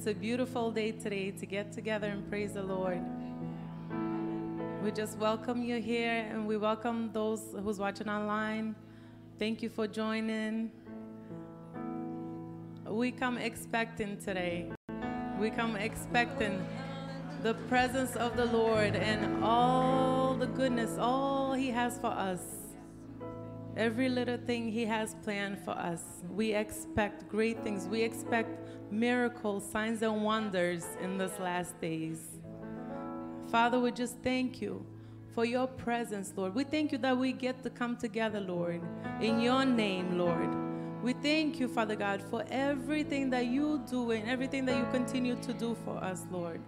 It's a beautiful day today to get together and praise the Lord. We just welcome you here and we welcome those who's watching online. Thank you for joining. We come expecting today. We come expecting the presence of the Lord and all the goodness, all He has for us. Every little thing He has planned for us. We expect great things. We expect miracles, signs, and wonders in this last days. Father, we just thank you for your presence, Lord. We thank you that we get to come together, Lord, in your name, Lord. We thank you, Father God, for everything that you do and everything that you continue to do for us, Lord.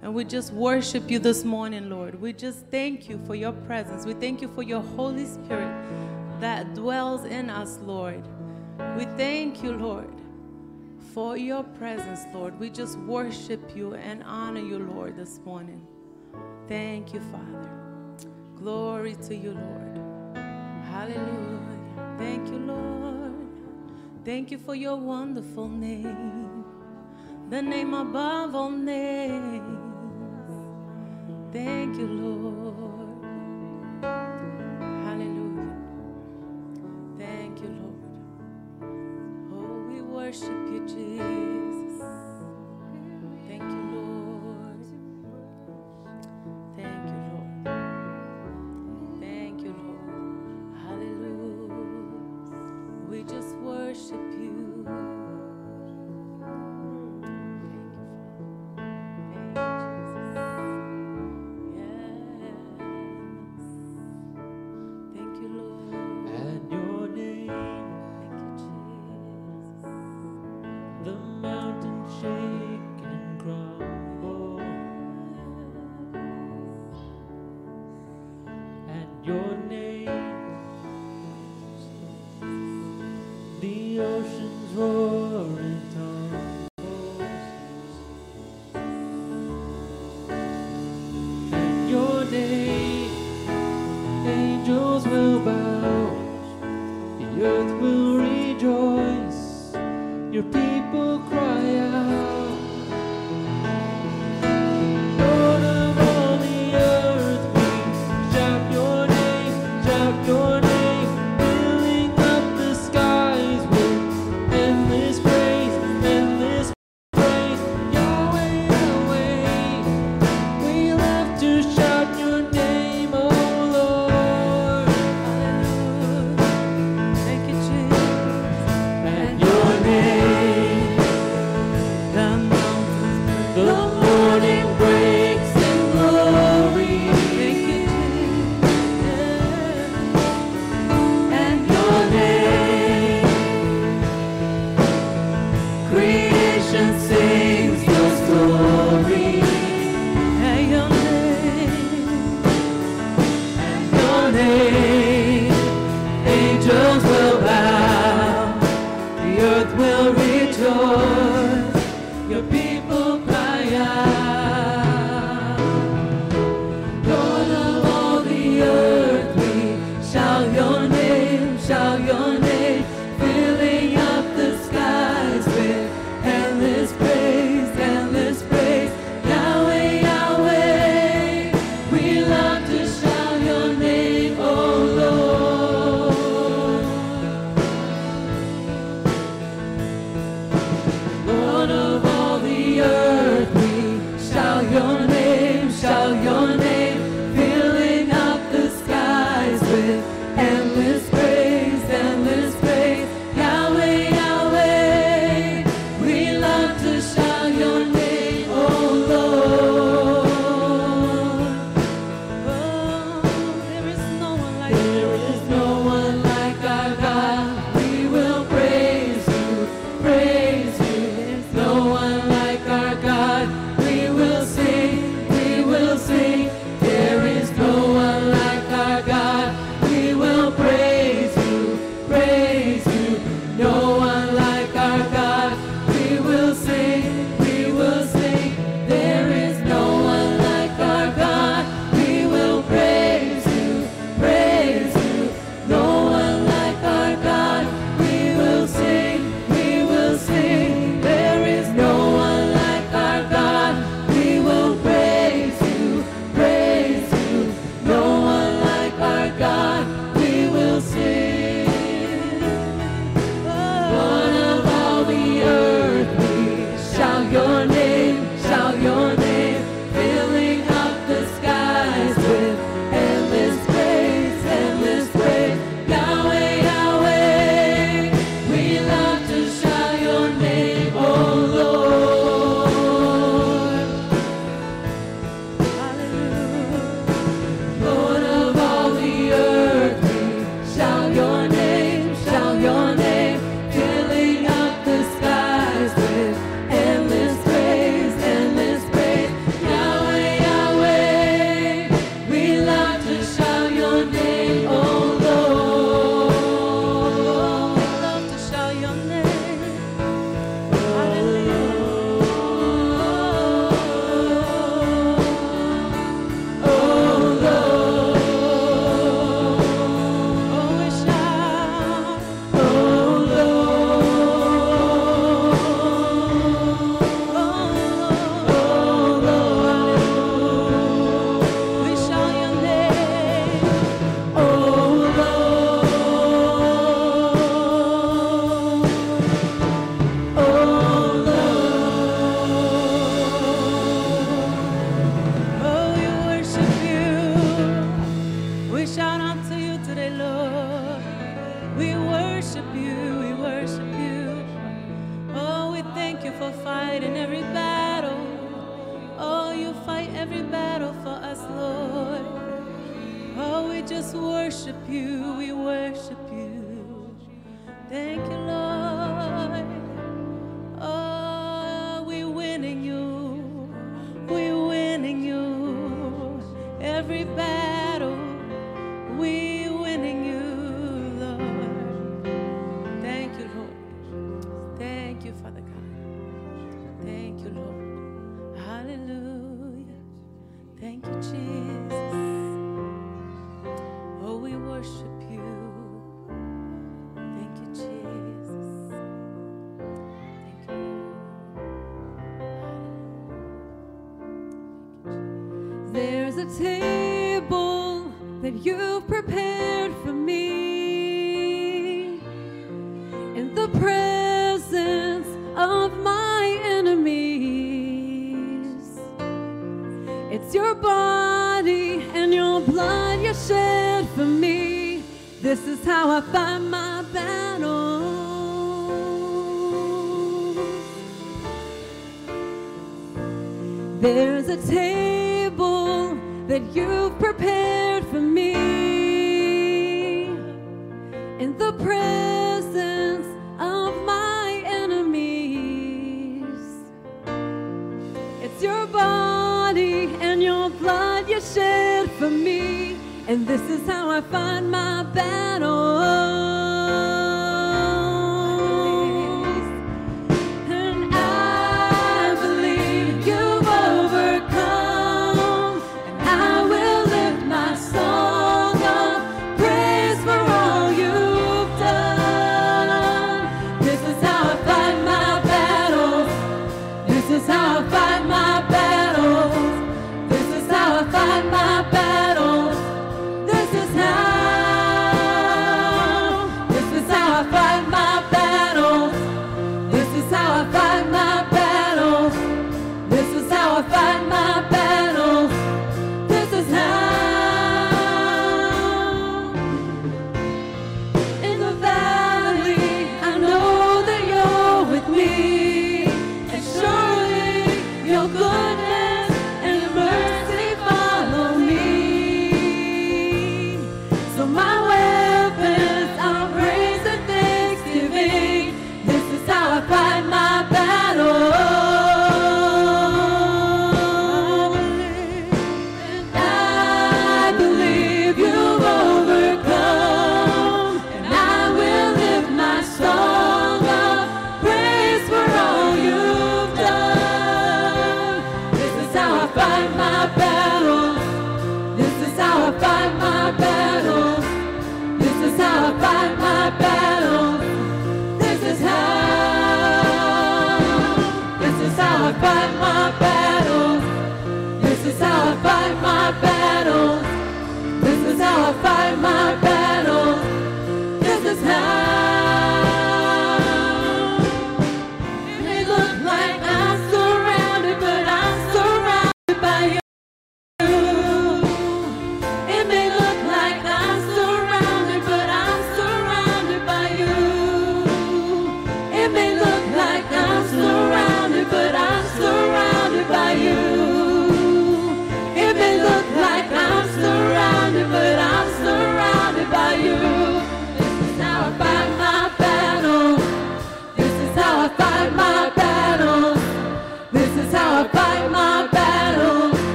And we just worship you this morning, Lord. We just thank you for your presence. We thank you for your Holy Spirit that dwells in us, Lord. We thank you, Lord, for your presence, Lord. We just worship you and honor you, Lord, this morning. Thank you, Father. Glory to you, Lord. Hallelujah. Thank you, Lord. Thank you for your wonderful name, the name above all names. Thank you, Lord. Worship you, Jesus. Your people cry This is how I find my battles. There's a table that you've prepared for me in the presence of my enemies. It's your body and your blood you shed for me, and this is how I find my battle.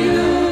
you.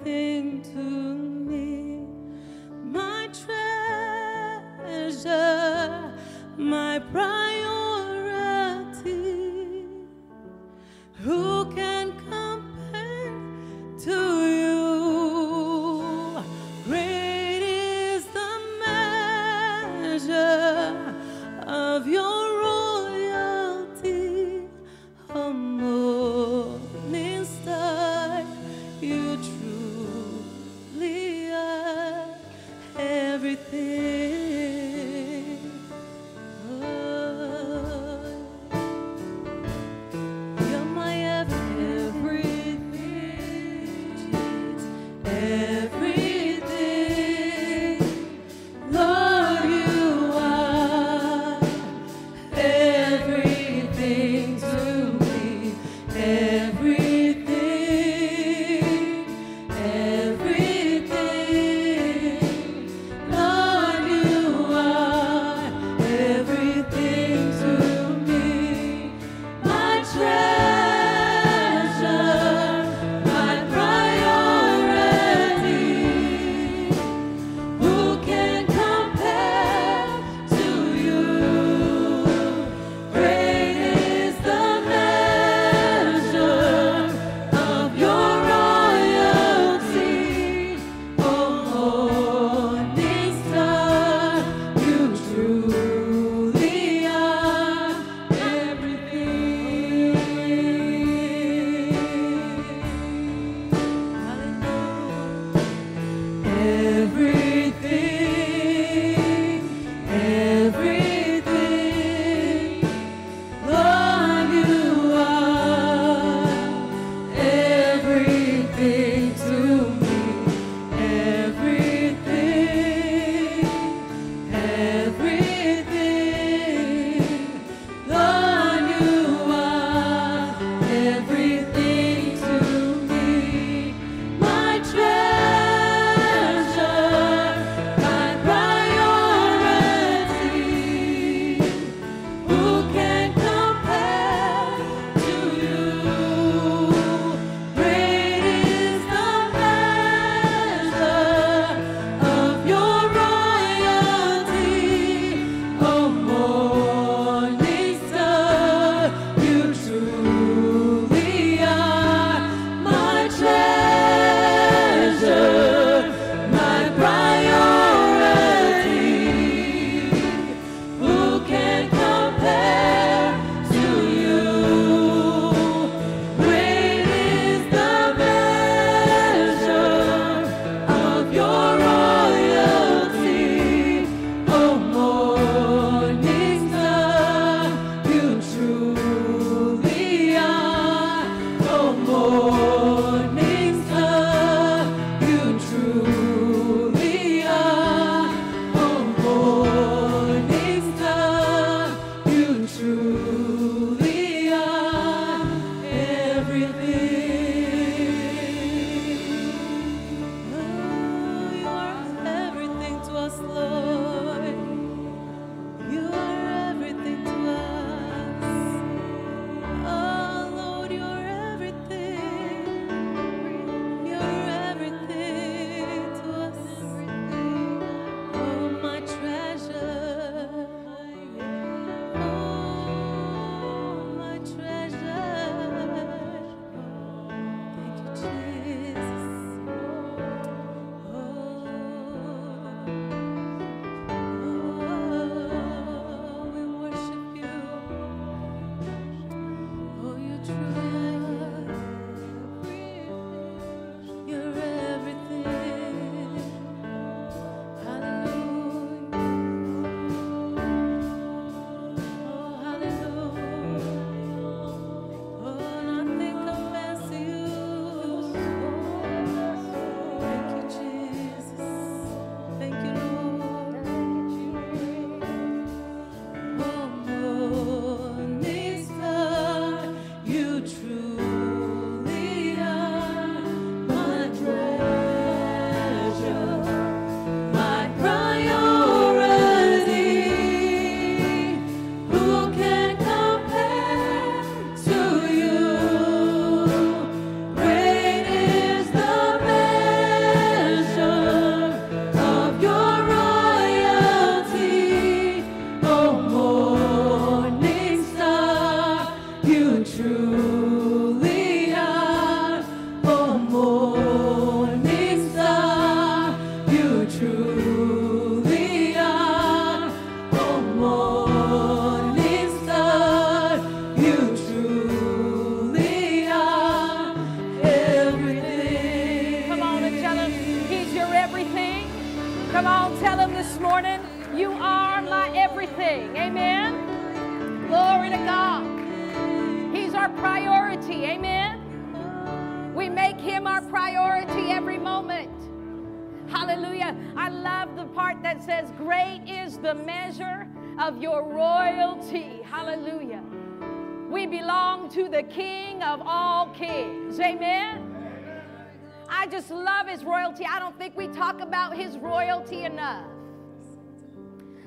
Everything to me my treasure, my priority.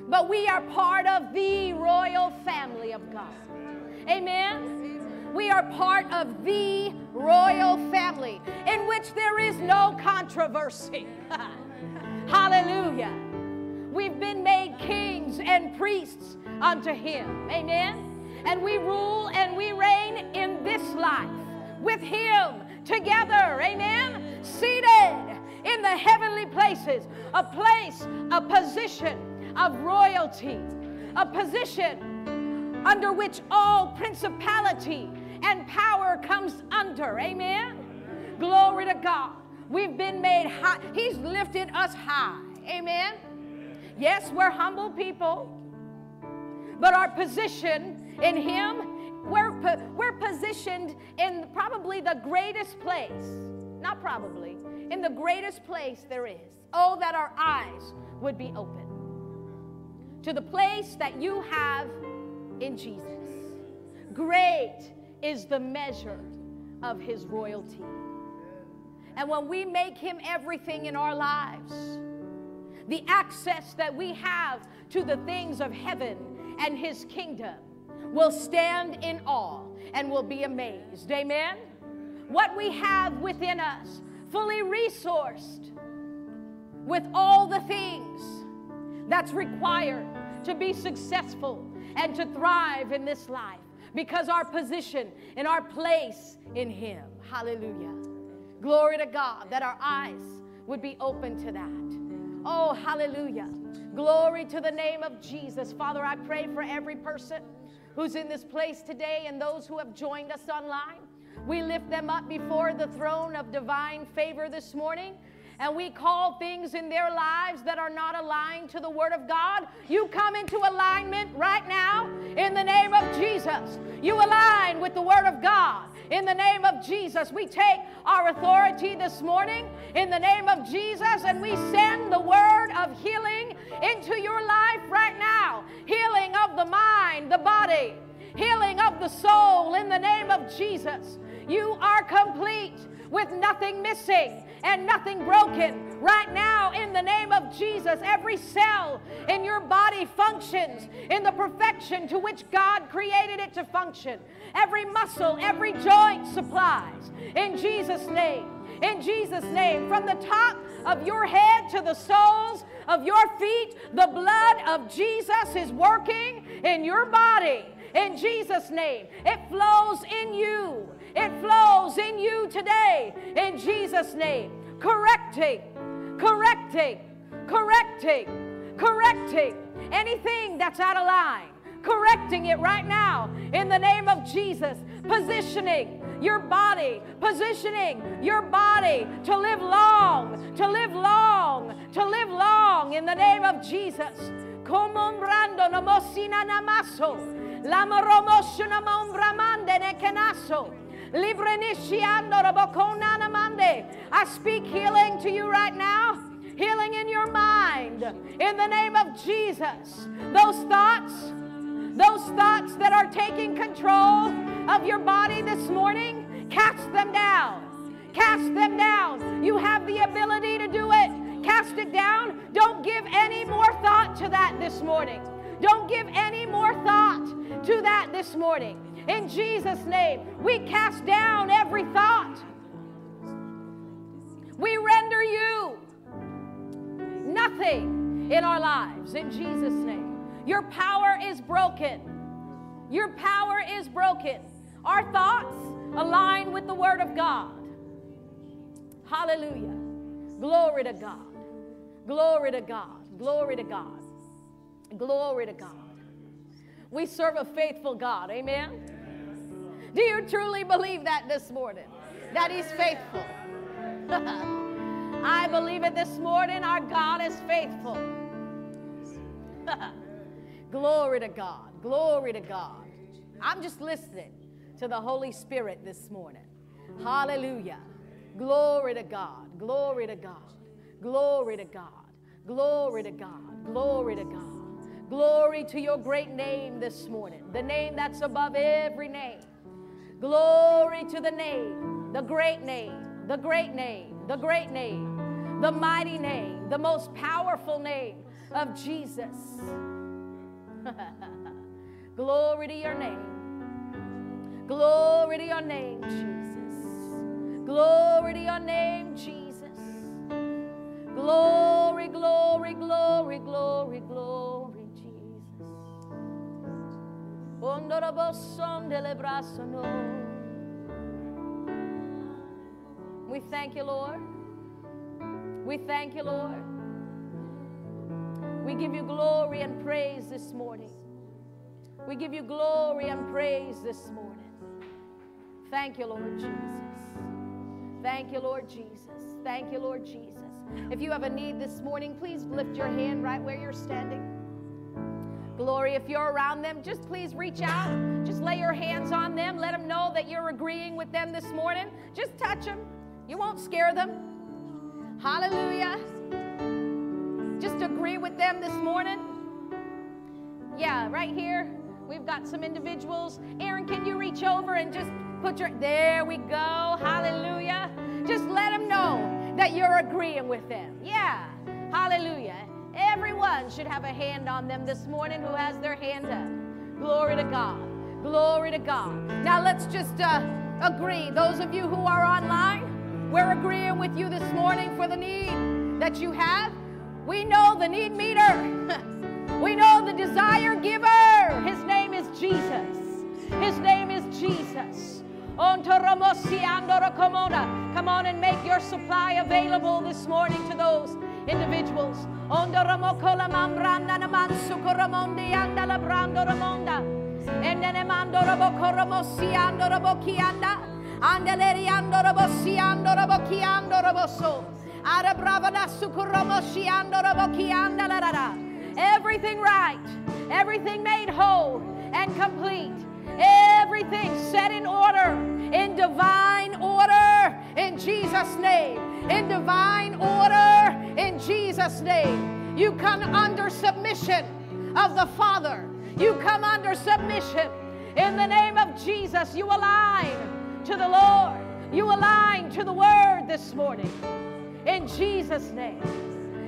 But we are part of the royal family of God. Amen. We are part of the royal family in which there is no controversy. Hallelujah. We've been made kings and priests unto him. Amen. And we rule and we reign in this life with him together. Amen. Seated in the heavenly places, a place, a position of royalty, a position under which all principality and power comes under. Amen. Glory to God. We've been made high. He's lifted us high. Amen. Yes, we're humble people, but our position in Him, we're, we're positioned in probably the greatest place. Not probably, in the greatest place there is. Oh, that our eyes would be open to the place that you have in Jesus. Great is the measure of His royalty. And when we make Him everything in our lives, the access that we have to the things of heaven and His kingdom will stand in awe and will be amazed. Amen? What we have within us, fully resourced with all the things that's required to be successful and to thrive in this life because our position and our place in Him. Hallelujah. Glory to God that our eyes would be open to that. Oh, hallelujah. Glory to the name of Jesus. Father, I pray for every person who's in this place today and those who have joined us online. We lift them up before the throne of divine favor this morning and we call things in their lives that are not aligned to the Word of God, you come into alignment right now in the name of Jesus. You align with the Word of God. In the name of Jesus, we take our authority this morning in the name of Jesus and we send the word of healing into your life right now. Healing of the mind, the body, healing of the soul in the name of Jesus. You are complete with nothing missing and nothing broken. Right now, in the name of Jesus, every cell in your body functions in the perfection to which God created it to function. Every muscle, every joint supplies. In Jesus' name. In Jesus' name. From the top of your head to the soles of your feet, the blood of Jesus is working in your body. In Jesus' name. It flows in you. It flows in you today in Jesus' name. Correcting, correcting, correcting, correcting anything that's out of line. Correcting it right now in the name of Jesus. Positioning your body, positioning your body to live long, to live long, to live long in the name of Jesus. I speak healing to you right now. Healing in your mind. In the name of Jesus. Those thoughts, those thoughts that are taking control of your body this morning, cast them down. Cast them down. You have the ability to do it. Cast it down. Don't give any more thought to that this morning. Don't give any more thought to that this morning. In Jesus' name, we cast down every thought. We render you nothing in our lives. In Jesus' name, your power is broken. Your power is broken. Our thoughts align with the Word of God. Hallelujah. Glory to God. Glory to God. Glory to God. Glory to God. We serve a faithful God. Amen. Do you truly believe that this morning? That He's faithful. I believe it this morning. Our God is faithful. Glory to God. Glory to God. I'm just listening to the Holy Spirit this morning. Hallelujah. Glory to God. Glory to God. Glory to God. Glory to God. Glory to God. Glory to your great name this morning, the name that's above every name. Glory to the name, the great name, the great name, the great name, the mighty name, the most powerful name of Jesus. Glory to your name. Glory to your name, Jesus. Glory to your name, Jesus. Glory, glory, glory, glory, glory, We thank you, Lord. We thank you, Lord. We give you glory and praise this morning. We give you glory and praise this morning. Thank you, Lord Jesus. Thank you, Lord Jesus. Thank you, Lord Jesus. If you have a need this morning, please lift your hand right where you're standing. Glory, if you're around them, just please reach out. Just lay your hands on them. Let them know that you're agreeing with them this morning. Just touch them. You won't scare them. Hallelujah. Just agree with them this morning. Yeah, right here. We've got some individuals. Aaron, can you reach over and just put your. There we go. Hallelujah. Just let them know that you're agreeing with them. Yeah. Hallelujah. Everyone should have a hand on them this morning who has their hand up. Glory to God. Glory to God. Now let's just uh, agree. Those of you who are online, we're agreeing with you this morning for the need that you have. We know the need meter. we know the desire giver. His name is Jesus. His name is Jesus. Come on and make your supply available this morning to those individuals. Everything right, everything made whole and complete, everything set in order, in divine order, in Jesus' name, in divine order, in Jesus' name. You come under submission of the Father, you come under submission in the name of Jesus. You align to the Lord, you align to the Word this morning, in Jesus' name.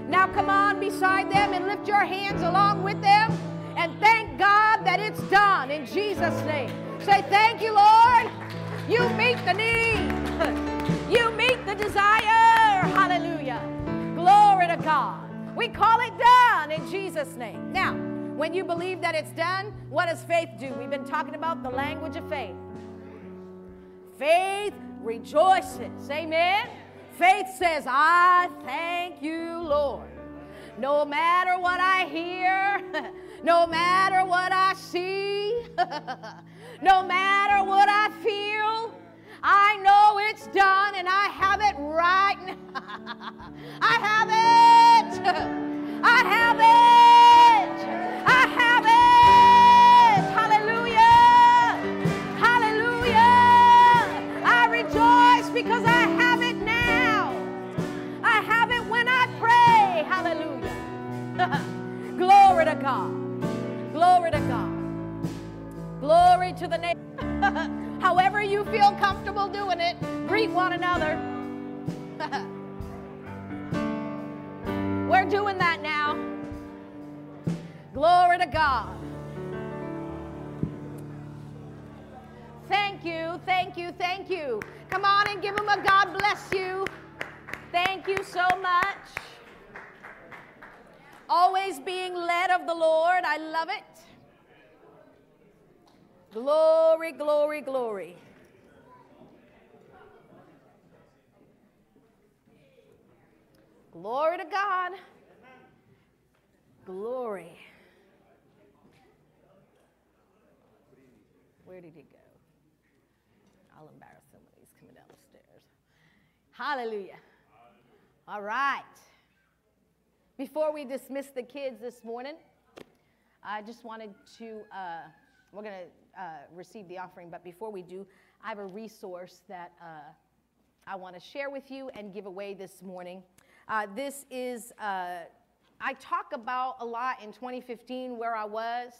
Now come on beside them and lift your hands along with them and thank God that it's done in Jesus' name. Say, Thank you, Lord. You meet the need, you meet the desire. Hallelujah. Glory to God. We call it done in Jesus' name. Now, when you believe that it's done, what does faith do? We've been talking about the language of faith. Faith rejoices. Amen. Faith says, I thank you, Lord. No matter what I hear, no matter what I see, no matter what I feel, I know it's done and I have it right. now. I have it. I have it. I have it. Hallelujah. Hallelujah. I rejoice because I have it now. I have it when I pray. Hallelujah. Glory to God. Glory to God. Glory to the name. However, you feel comfortable doing it, greet one another. We're doing that now. Glory to God. Thank you, thank you, thank you. Come on and give them a God bless you. Thank you so much. Always being led of the Lord. I love it. Glory, glory, glory. Glory to God. Glory. Where did he go? I'll embarrass him when he's coming down the stairs. Hallelujah. All right. Before we dismiss the kids this morning, I just wanted to, uh, we're going to uh, receive the offering, but before we do, I have a resource that uh, I want to share with you and give away this morning. Uh, this is, uh, I talk about a lot in 2015 where I was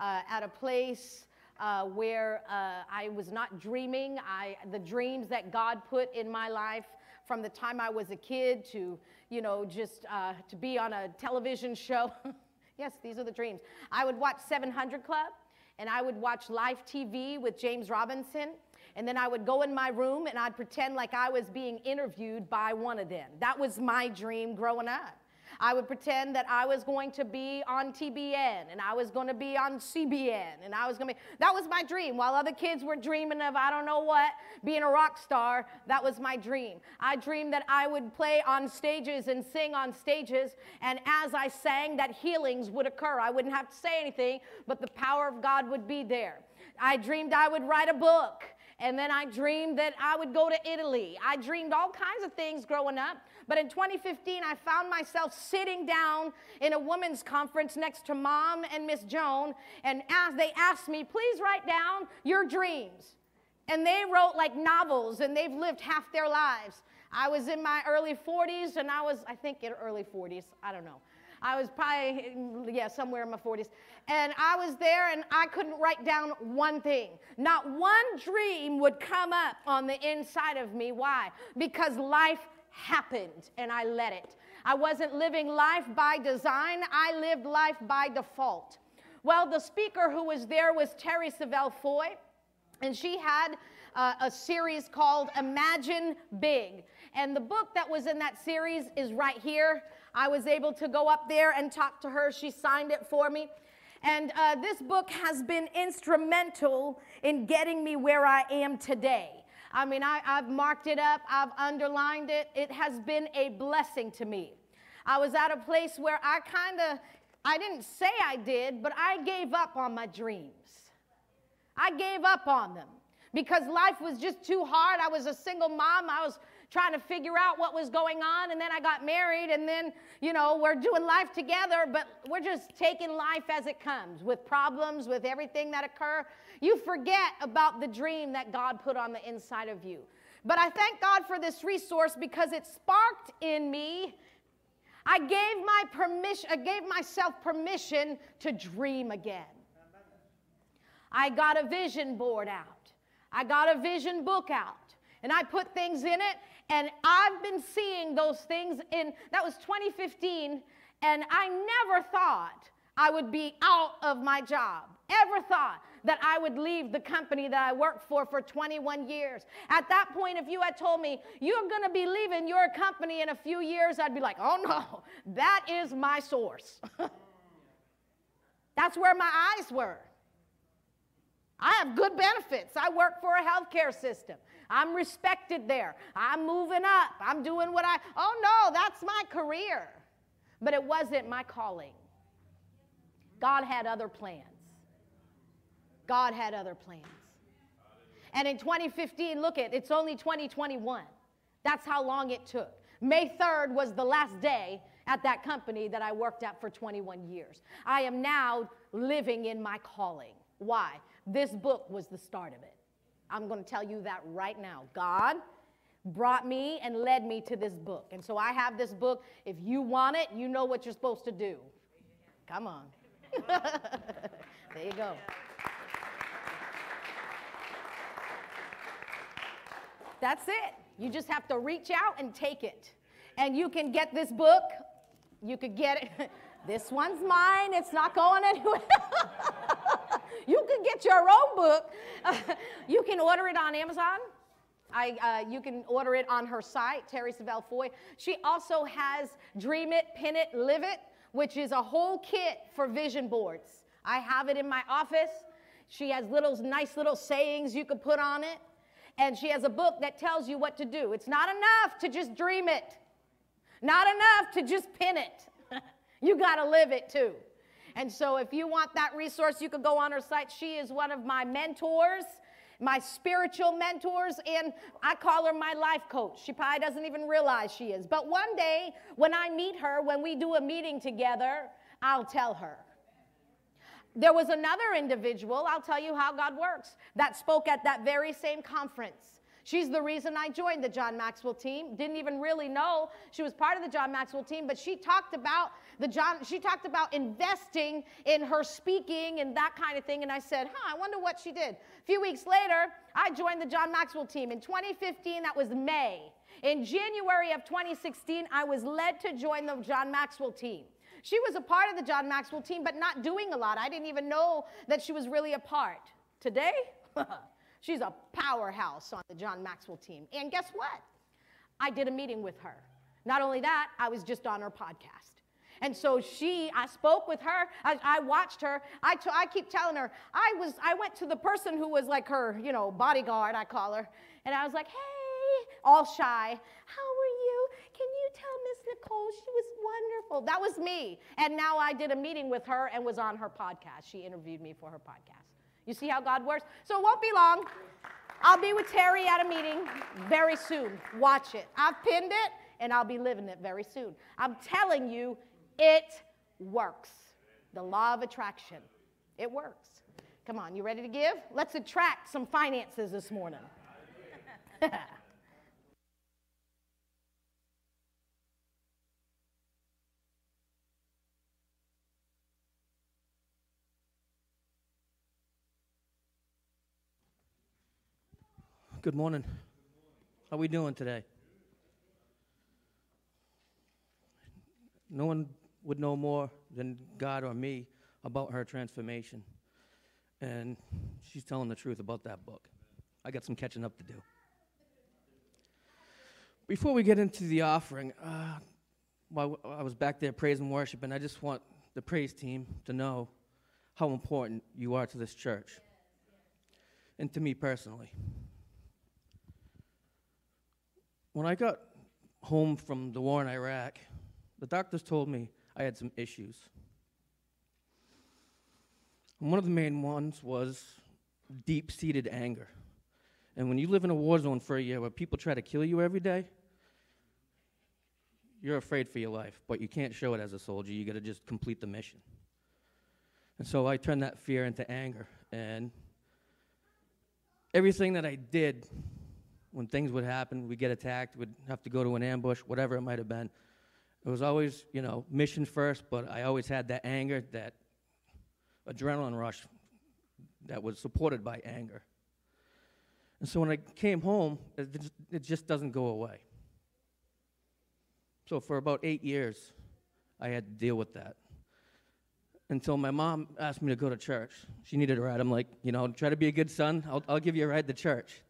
uh, at a place uh, where uh, I was not dreaming. I, the dreams that God put in my life from the time I was a kid to, you know, just uh, to be on a television show. yes, these are the dreams. I would watch 700 Club and I would watch live TV with James Robinson. And then I would go in my room and I'd pretend like I was being interviewed by one of them. That was my dream growing up. I would pretend that I was going to be on TBN and I was going to be on CBN and I was going to be, that was my dream. While other kids were dreaming of, I don't know what, being a rock star, that was my dream. I dreamed that I would play on stages and sing on stages, and as I sang, that healings would occur. I wouldn't have to say anything, but the power of God would be there. I dreamed I would write a book. And then I dreamed that I would go to Italy. I dreamed all kinds of things growing up. But in 2015, I found myself sitting down in a women's conference next to mom and Miss Joan. And as they asked me, please write down your dreams. And they wrote like novels and they've lived half their lives. I was in my early 40s and I was, I think, in early 40s. I don't know. I was probably, yeah, somewhere in my 40s. And I was there and I couldn't write down one thing. Not one dream would come up on the inside of me. Why? Because life happened and I let it. I wasn't living life by design, I lived life by default. Well, the speaker who was there was Terri Savelle Foy, and she had uh, a series called Imagine Big. And the book that was in that series is right here. I was able to go up there and talk to her. She signed it for me. And uh, this book has been instrumental in getting me where I am today. I mean, I, I've marked it up, I've underlined it. It has been a blessing to me. I was at a place where I kind of, I didn't say I did, but I gave up on my dreams. I gave up on them because life was just too hard. I was a single mom. I was trying to figure out what was going on. And then I got married, and then, you know, we're doing life together, but we're just taking life as it comes with problems, with everything that occur. You forget about the dream that God put on the inside of you. But I thank God for this resource because it sparked in me. I gave my permission, I gave myself permission to dream again. I got a vision board out. I got a vision book out. And I put things in it, and I've been seeing those things in, that was 2015, and I never thought I would be out of my job. Ever thought that I would leave the company that I worked for for 21 years. At that point, if you had told me you're going to be leaving your company in a few years, I'd be like, oh no, that is my source. That's where my eyes were. I have good benefits. I work for a healthcare system. I'm respected there. I'm moving up. I'm doing what I, oh no, that's my career. But it wasn't my calling. God had other plans. God had other plans. And in 2015, look at it's only 2021. That's how long it took. May 3rd was the last day at that company that I worked at for 21 years. I am now living in my calling. Why? This book was the start of it. I'm going to tell you that right now. God brought me and led me to this book. And so I have this book. If you want it, you know what you're supposed to do. Come on. there you go. That's it. You just have to reach out and take it. And you can get this book. You could get it. this one's mine. It's not going anywhere. you can get your own book. you can order it on Amazon. I, uh, you can order it on her site, Terri Savelle Foy. She also has Dream It, Pin It, Live It, which is a whole kit for vision boards. I have it in my office. She has little nice little sayings you can put on it and she has a book that tells you what to do. It's not enough to just dream it, not enough to just pin it. you got to live it too. And so, if you want that resource, you could go on her site. She is one of my mentors, my spiritual mentors, and I call her my life coach. She probably doesn't even realize she is. But one day, when I meet her, when we do a meeting together, I'll tell her. There was another individual, I'll tell you how God works, that spoke at that very same conference. She's the reason I joined the John Maxwell team. Didn't even really know she was part of the John Maxwell team, but she talked about the John she talked about investing in her speaking and that kind of thing and I said, "Huh, I wonder what she did." A few weeks later, I joined the John Maxwell team. In 2015, that was May. In January of 2016, I was led to join the John Maxwell team. She was a part of the John Maxwell team, but not doing a lot. I didn't even know that she was really a part. Today, she's a powerhouse on the John Maxwell team. And guess what? I did a meeting with her. Not only that, I was just on her podcast. And so she, I spoke with her. I, I watched her. I, t- I keep telling her. I was, I went to the person who was like her, you know, bodyguard. I call her, and I was like, "Hey," all shy. How are you? Can you tell Miss Nicole she was wonderful? That was me. And now I did a meeting with her and was on her podcast. She interviewed me for her podcast. You see how God works? So it won't be long. I'll be with Terri at a meeting very soon. Watch it. I've pinned it and I'll be living it very soon. I'm telling you, it works. The law of attraction. It works. Come on, you ready to give? Let's attract some finances this morning. Good morning. How are we doing today? No one would know more than God or me about her transformation. And she's telling the truth about that book. I got some catching up to do. Before we get into the offering, uh, while I was back there praising worship and I just want the praise team to know how important you are to this church and to me personally. When I got home from the war in Iraq, the doctors told me I had some issues. And one of the main ones was deep seated anger. And when you live in a war zone for a year where people try to kill you every day, you're afraid for your life, but you can't show it as a soldier. You got to just complete the mission. And so I turned that fear into anger. And everything that I did when things would happen, we'd get attacked, we'd have to go to an ambush, whatever it might have been. It was always, you know, mission first, but I always had that anger, that adrenaline rush that was supported by anger. And so when I came home, it just, it just doesn't go away. So for about eight years, I had to deal with that. Until my mom asked me to go to church. She needed a ride. I'm like, you know, try to be a good son. I'll, I'll give you a ride to church.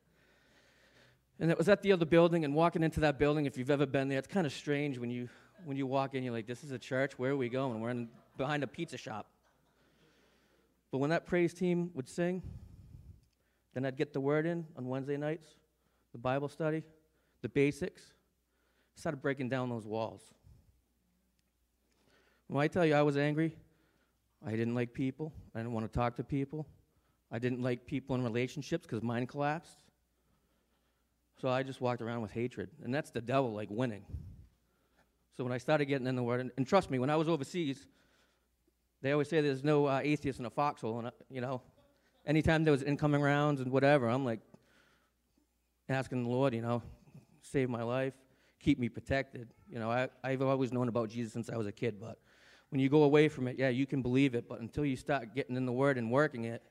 And it was at the other building, and walking into that building, if you've ever been there, it's kind of strange when you, when you walk in, you're like, this is a church? Where are we going? We're in, behind a pizza shop. But when that praise team would sing, then I'd get the word in on Wednesday nights, the Bible study, the basics. Started breaking down those walls. When I tell you I was angry, I didn't like people. I didn't want to talk to people. I didn't like people in relationships because mine collapsed. So I just walked around with hatred. And that's the devil, like winning. So when I started getting in the word, and, and trust me, when I was overseas, they always say there's no uh, atheist in a foxhole. And, uh, you know, anytime there was incoming rounds and whatever, I'm like asking the Lord, you know, save my life, keep me protected. You know, I, I've always known about Jesus since I was a kid, but when you go away from it, yeah, you can believe it, but until you start getting in the Word and working it,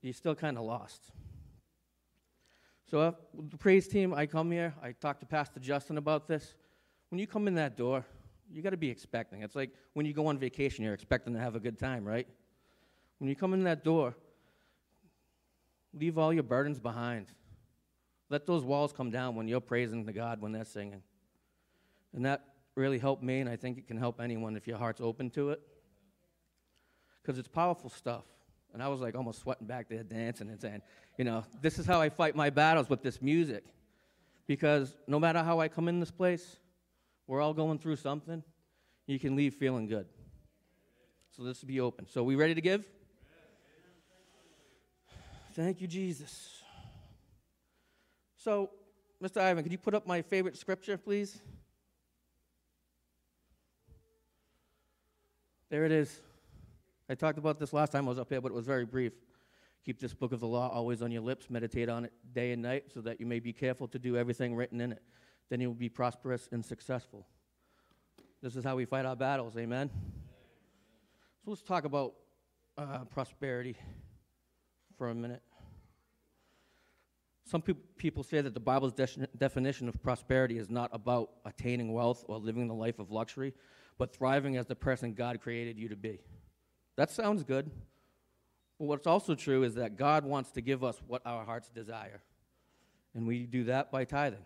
you're still kind of lost. So, uh, the praise team, I come here, I talk to Pastor Justin about this. When you come in that door, you got to be expecting. It's like when you go on vacation, you're expecting to have a good time, right? When you come in that door, leave all your burdens behind. Let those walls come down when you're praising the God when they're singing. And that really helped me, and I think it can help anyone if your heart's open to it. Because it's powerful stuff. And I was like almost sweating back there dancing and saying, you know, this is how I fight my battles with this music. Because no matter how I come in this place, we're all going through something. You can leave feeling good. So this will be open. So we ready to give? Thank you, Jesus. So, Mr. Ivan, could you put up my favorite scripture, please? There it is. I talked about this last time I was up here, but it was very brief. Keep this book of the law always on your lips, meditate on it day and night, so that you may be careful to do everything written in it. Then you will be prosperous and successful. This is how we fight our battles, amen? So let's talk about uh, prosperity for a minute. Some peop people say that the Bible's de- definition of prosperity is not about attaining wealth or living the life of luxury, but thriving as the person God created you to be. That sounds good. But what's also true is that God wants to give us what our hearts desire. And we do that by tithing.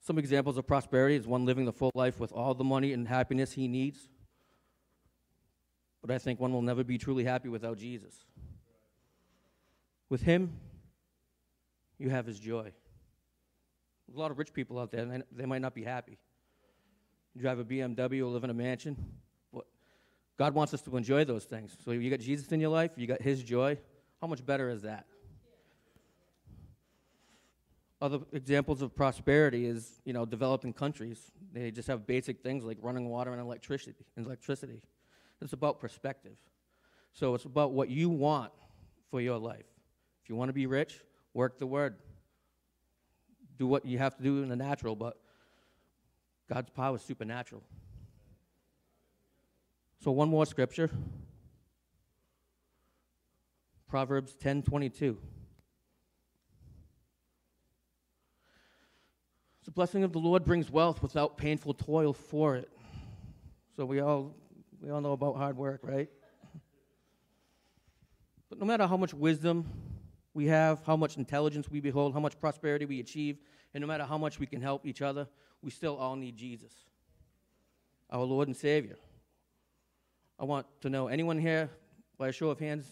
Some examples of prosperity is one living the full life with all the money and happiness he needs. But I think one will never be truly happy without Jesus. With him, you have his joy. A lot of rich people out there, and they might not be happy. You drive a BMW or live in a mansion. God wants us to enjoy those things. So you got Jesus in your life, you got his joy. How much better is that? Other examples of prosperity is, you know, developing countries. They just have basic things like running water and electricity. Electricity. It's about perspective. So it's about what you want for your life. If you want to be rich, work the word. Do what you have to do in the natural, but God's power is supernatural. So one more scripture. Proverbs 10:22. The blessing of the Lord brings wealth without painful toil for it. So we all we all know about hard work, right? But no matter how much wisdom we have, how much intelligence we behold, how much prosperity we achieve, and no matter how much we can help each other, we still all need Jesus, our Lord and Savior. I want to know anyone here, by a show of hands,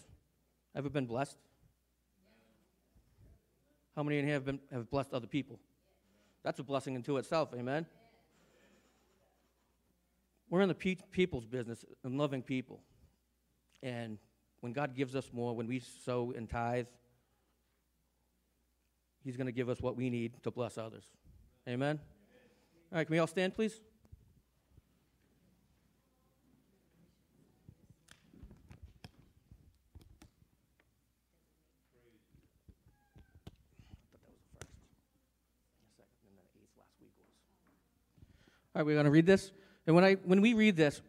ever been blessed? How many in here have, been, have blessed other people? That's a blessing into itself, amen? We're in the pe- people's business and loving people. And when God gives us more, when we sow and tithe, He's going to give us what we need to bless others. Amen? All right, can we all stand, please? Right, we're going to read this. And when, I, when we read this,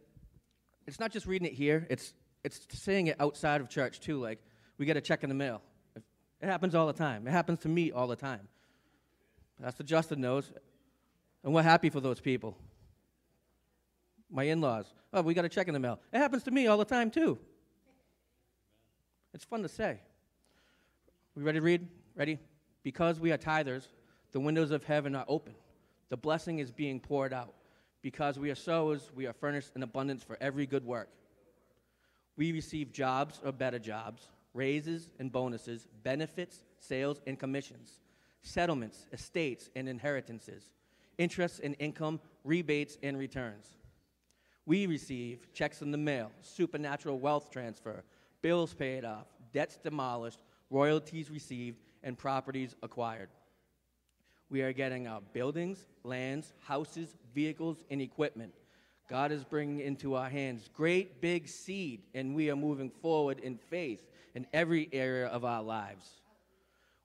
it's not just reading it here, it's, it's saying it outside of church too. Like, we get a check in the mail. It happens all the time. It happens to me all the time. That's Pastor Justin knows. And we're happy for those people. My in laws. Oh, we got a check in the mail. It happens to me all the time too. It's fun to say. We ready to read? Ready? Because we are tithers, the windows of heaven are open. The blessing is being poured out. Because we are sowers, we are furnished in abundance for every good work. We receive jobs or better jobs, raises and bonuses, benefits, sales and commissions, settlements, estates and inheritances, interest and income, rebates and returns. We receive checks in the mail, supernatural wealth transfer, bills paid off, debts demolished, royalties received, and properties acquired. We are getting our buildings, lands, houses, vehicles, and equipment. God is bringing into our hands great big seed, and we are moving forward in faith in every area of our lives.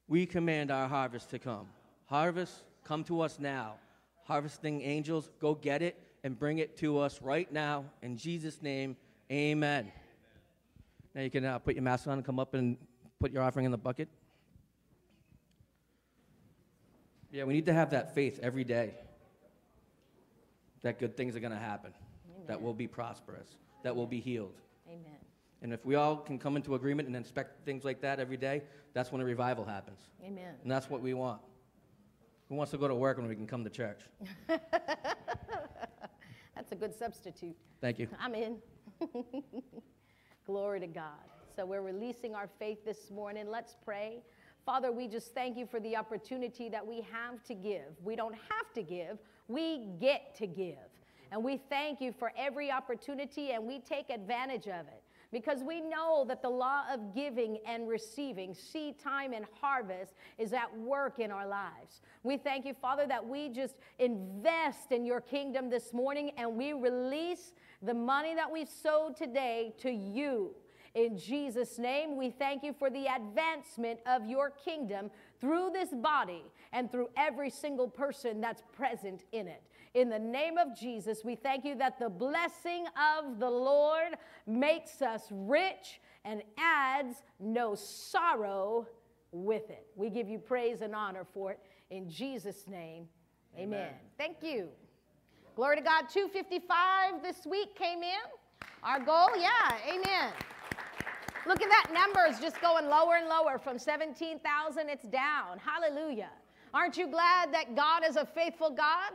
We command our harvest to come. Harvest, come to us now. Harvesting angels, go get it and bring it to us right now. In Jesus' name, amen. Now you can uh, put your mask on and come up and put your offering in the bucket. Yeah, we need to have that faith every day that good things are going to happen, that we'll be prosperous, that we'll be healed. Amen. And if we all can come into agreement and inspect things like that every day, that's when a revival happens. Amen. And that's what we want. Who wants to go to work when we can come to church? That's a good substitute. Thank you. I'm in. Glory to God. So we're releasing our faith this morning. Let's pray. Father, we just thank you for the opportunity that we have to give. We don't have to give, we get to give. And we thank you for every opportunity and we take advantage of it because we know that the law of giving and receiving, seed time and harvest, is at work in our lives. We thank you, Father, that we just invest in your kingdom this morning and we release the money that we've sowed today to you. In Jesus' name, we thank you for the advancement of your kingdom through this body and through every single person that's present in it. In the name of Jesus, we thank you that the blessing of the Lord makes us rich and adds no sorrow with it. We give you praise and honor for it in Jesus' name. Amen. Amen. Thank you. Glory to God. 255 this week came in. Our goal, yeah, amen. Look at that number is just going lower and lower from 17,000 it's down. Hallelujah. Aren't you glad that God is a faithful God?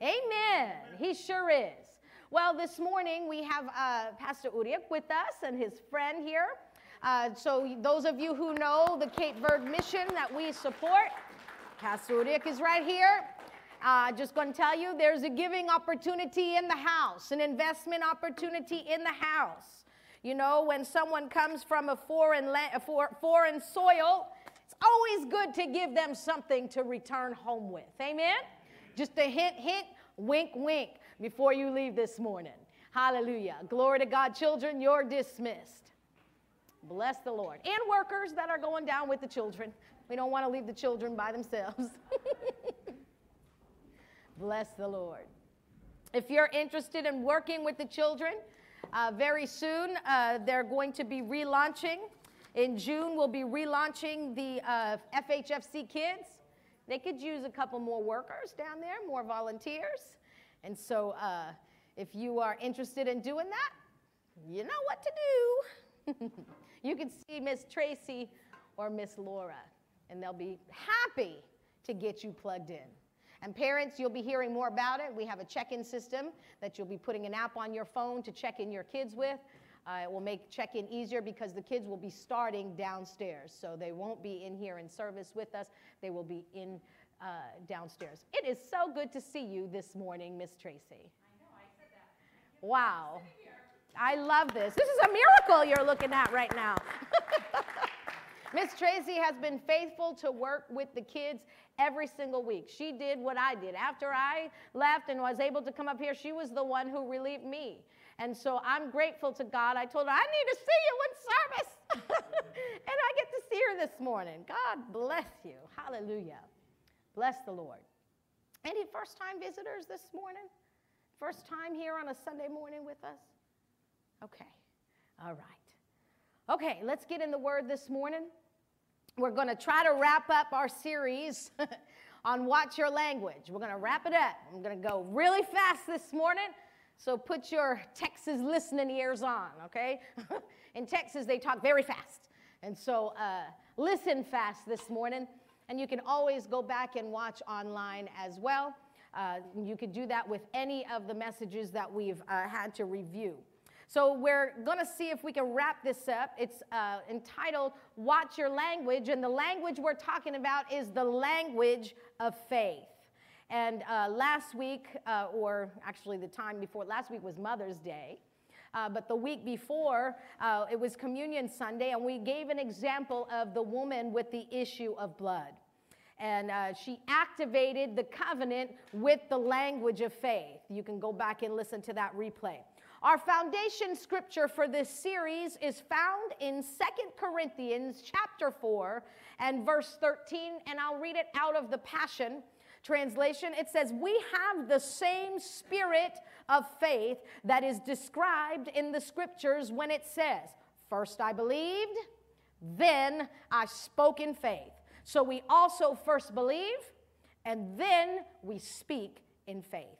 Amen. He sure is. Well, this morning we have uh, Pastor Uriak with us and his friend here. Uh, so, those of you who know the Cape Verde mission that we support, Pastor Uriak is right here. Uh, just going to tell you there's a giving opportunity in the house, an investment opportunity in the house. You know, when someone comes from a foreign, la- a foreign soil, it's always good to give them something to return home with. Amen? Just a hint, hint, wink, wink before you leave this morning. Hallelujah. Glory to God. Children, you're dismissed. Bless the Lord. And workers that are going down with the children. We don't want to leave the children by themselves. Bless the Lord. If you're interested in working with the children, uh, very soon uh, they're going to be relaunching. In June, we'll be relaunching the uh, FHFC Kids. They could use a couple more workers down there, more volunteers. And so, uh, if you are interested in doing that, you know what to do. you can see Miss Tracy or Miss Laura, and they'll be happy to get you plugged in. And parents, you'll be hearing more about it. We have a check in system that you'll be putting an app on your phone to check in your kids with. Uh, it will make check in easier because the kids will be starting downstairs. So they won't be in here in service with us, they will be in uh, downstairs. It is so good to see you this morning, Miss Tracy. Wow. I love this. This is a miracle you're looking at right now. Miss Tracy has been faithful to work with the kids every single week. She did what I did. After I left and was able to come up here, she was the one who relieved me. And so I'm grateful to God. I told her, I need to see you in service. and I get to see her this morning. God bless you. Hallelujah. Bless the Lord. Any first time visitors this morning? First time here on a Sunday morning with us? Okay. All right. Okay, let's get in the word this morning. We're going to try to wrap up our series on Watch Your Language. We're going to wrap it up. I'm going to go really fast this morning. So put your Texas listening ears on, okay? in Texas, they talk very fast. And so uh, listen fast this morning. And you can always go back and watch online as well. Uh, you could do that with any of the messages that we've uh, had to review. So we're going to see if we can wrap this up. It's uh, entitled Watch Your Language, and the language we're talking about is the language of faith. And uh, last week, uh, or actually the time before, last week was Mother's Day. Uh, but the week before, uh, it was Communion Sunday, and we gave an example of the woman with the issue of blood. And uh, she activated the covenant with the language of faith. You can go back and listen to that replay. Our foundation scripture for this series is found in Second Corinthians chapter 4 and verse 13, and I'll read it out of the Passion translation. It says, We have the same spirit of faith that is described in the scriptures when it says, First I believed, then I spoke in faith. So we also first believe, and then we speak in faith.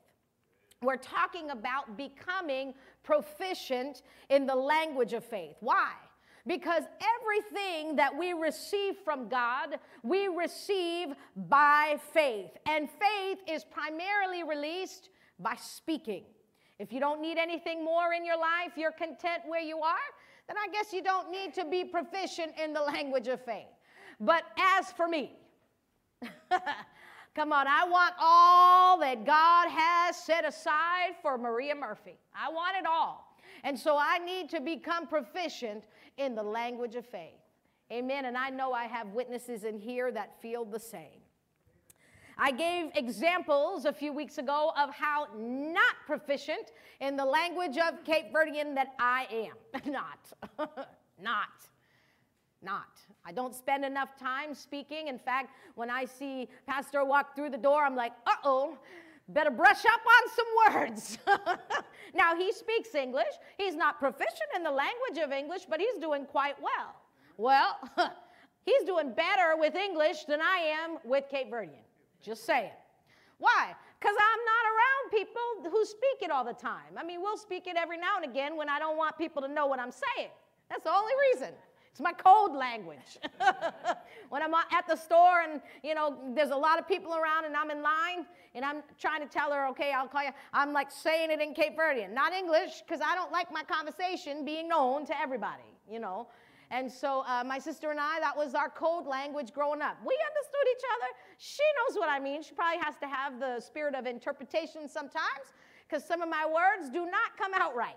We're talking about becoming proficient in the language of faith. Why? Because everything that we receive from God, we receive by faith. And faith is primarily released by speaking. If you don't need anything more in your life, you're content where you are, then I guess you don't need to be proficient in the language of faith. But as for me, Come on, I want all that God has set aside for Maria Murphy. I want it all. And so I need to become proficient in the language of faith. Amen. And I know I have witnesses in here that feel the same. I gave examples a few weeks ago of how not proficient in the language of Cape Verdean that I am. not. not. Not. I don't spend enough time speaking. In fact, when I see Pastor walk through the door, I'm like, uh oh, better brush up on some words. now, he speaks English. He's not proficient in the language of English, but he's doing quite well. Well, he's doing better with English than I am with Cape Verdean. Just saying. Why? Because I'm not around people who speak it all the time. I mean, we'll speak it every now and again when I don't want people to know what I'm saying. That's the only reason. It's my code language. when I'm at the store and, you know, there's a lot of people around and I'm in line and I'm trying to tell her, okay, I'll call you. I'm like saying it in Cape Verdean, not English, because I don't like my conversation being known to everybody, you know. And so uh, my sister and I, that was our code language growing up. We understood each other. She knows what I mean. She probably has to have the spirit of interpretation sometimes because some of my words do not come out right.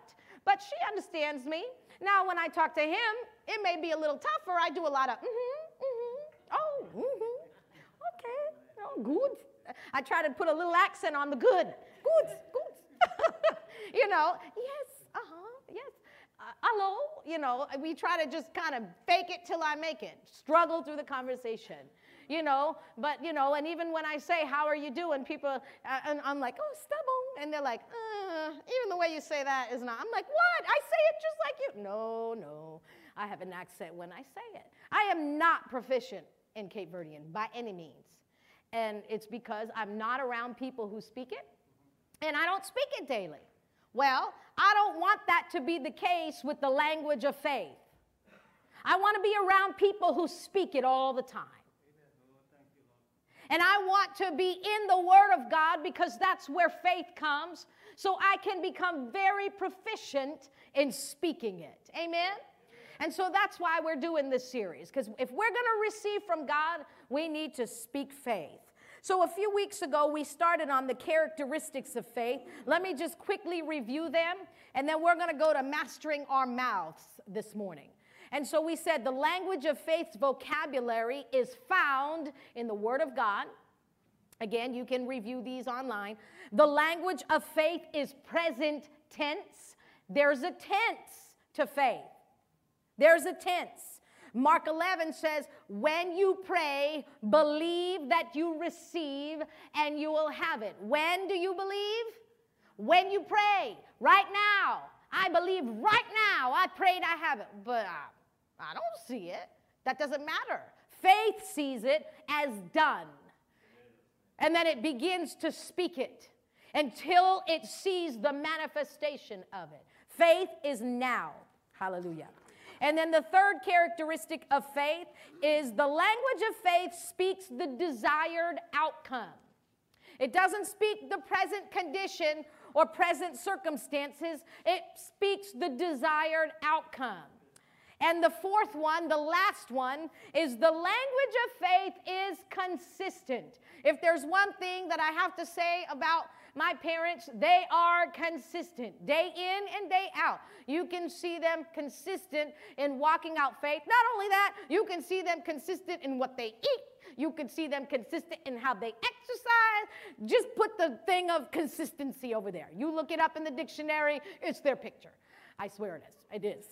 But she understands me. Now, when I talk to him, it may be a little tougher. I do a lot of, mm-hmm, mm-hmm, oh, mm-hmm, okay, oh, good. I try to put a little accent on the good. Good, good. you know, yes, uh-huh, yes. Uh, hello, you know, we try to just kind of fake it till I make it, struggle through the conversation, you know. But, you know, and even when I say, How are you doing? People, uh, and I'm like, Oh, stubborn. And they're like, uh, Even the way you say that is not. I'm like, What? I say it just like you. No, no. I have an accent when I say it. I am not proficient in Cape Verdean by any means. And it's because I'm not around people who speak it, and I don't speak it daily. Well, I don't want that to be the case with the language of faith. I want to be around people who speak it all the time. And I want to be in the Word of God because that's where faith comes, so I can become very proficient in speaking it. Amen? And so that's why we're doing this series, because if we're going to receive from God, we need to speak faith. So, a few weeks ago, we started on the characteristics of faith. Let me just quickly review them, and then we're going to go to mastering our mouths this morning. And so, we said the language of faith's vocabulary is found in the Word of God. Again, you can review these online. The language of faith is present tense. There's a tense to faith. There's a tense. Mark 11 says, When you pray, believe that you receive and you will have it. When do you believe? When you pray, right now. I believe right now. I prayed, I have it. But I, I don't see it. That doesn't matter. Faith sees it as done. And then it begins to speak it until it sees the manifestation of it. Faith is now. Hallelujah. And then the third characteristic of faith is the language of faith speaks the desired outcome. It doesn't speak the present condition or present circumstances, it speaks the desired outcome. And the fourth one, the last one, is the language of faith is consistent. If there's one thing that I have to say about my parents, they are consistent day in and day out. You can see them consistent in walking out faith. Not only that, you can see them consistent in what they eat. You can see them consistent in how they exercise. Just put the thing of consistency over there. You look it up in the dictionary, it's their picture. I swear it is. It is.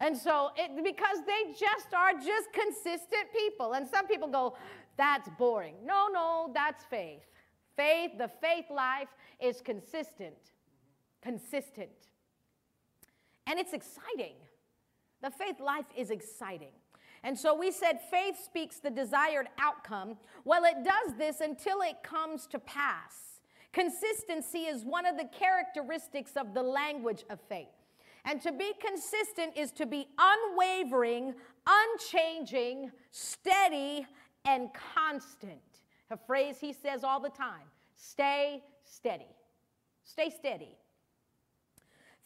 And so, it, because they just are just consistent people. And some people go, that's boring. No, no, that's faith. Faith, the faith life is consistent. Consistent. And it's exciting. The faith life is exciting. And so we said faith speaks the desired outcome. Well, it does this until it comes to pass. Consistency is one of the characteristics of the language of faith. And to be consistent is to be unwavering, unchanging, steady, and constant. A phrase he says all the time stay steady. Stay steady.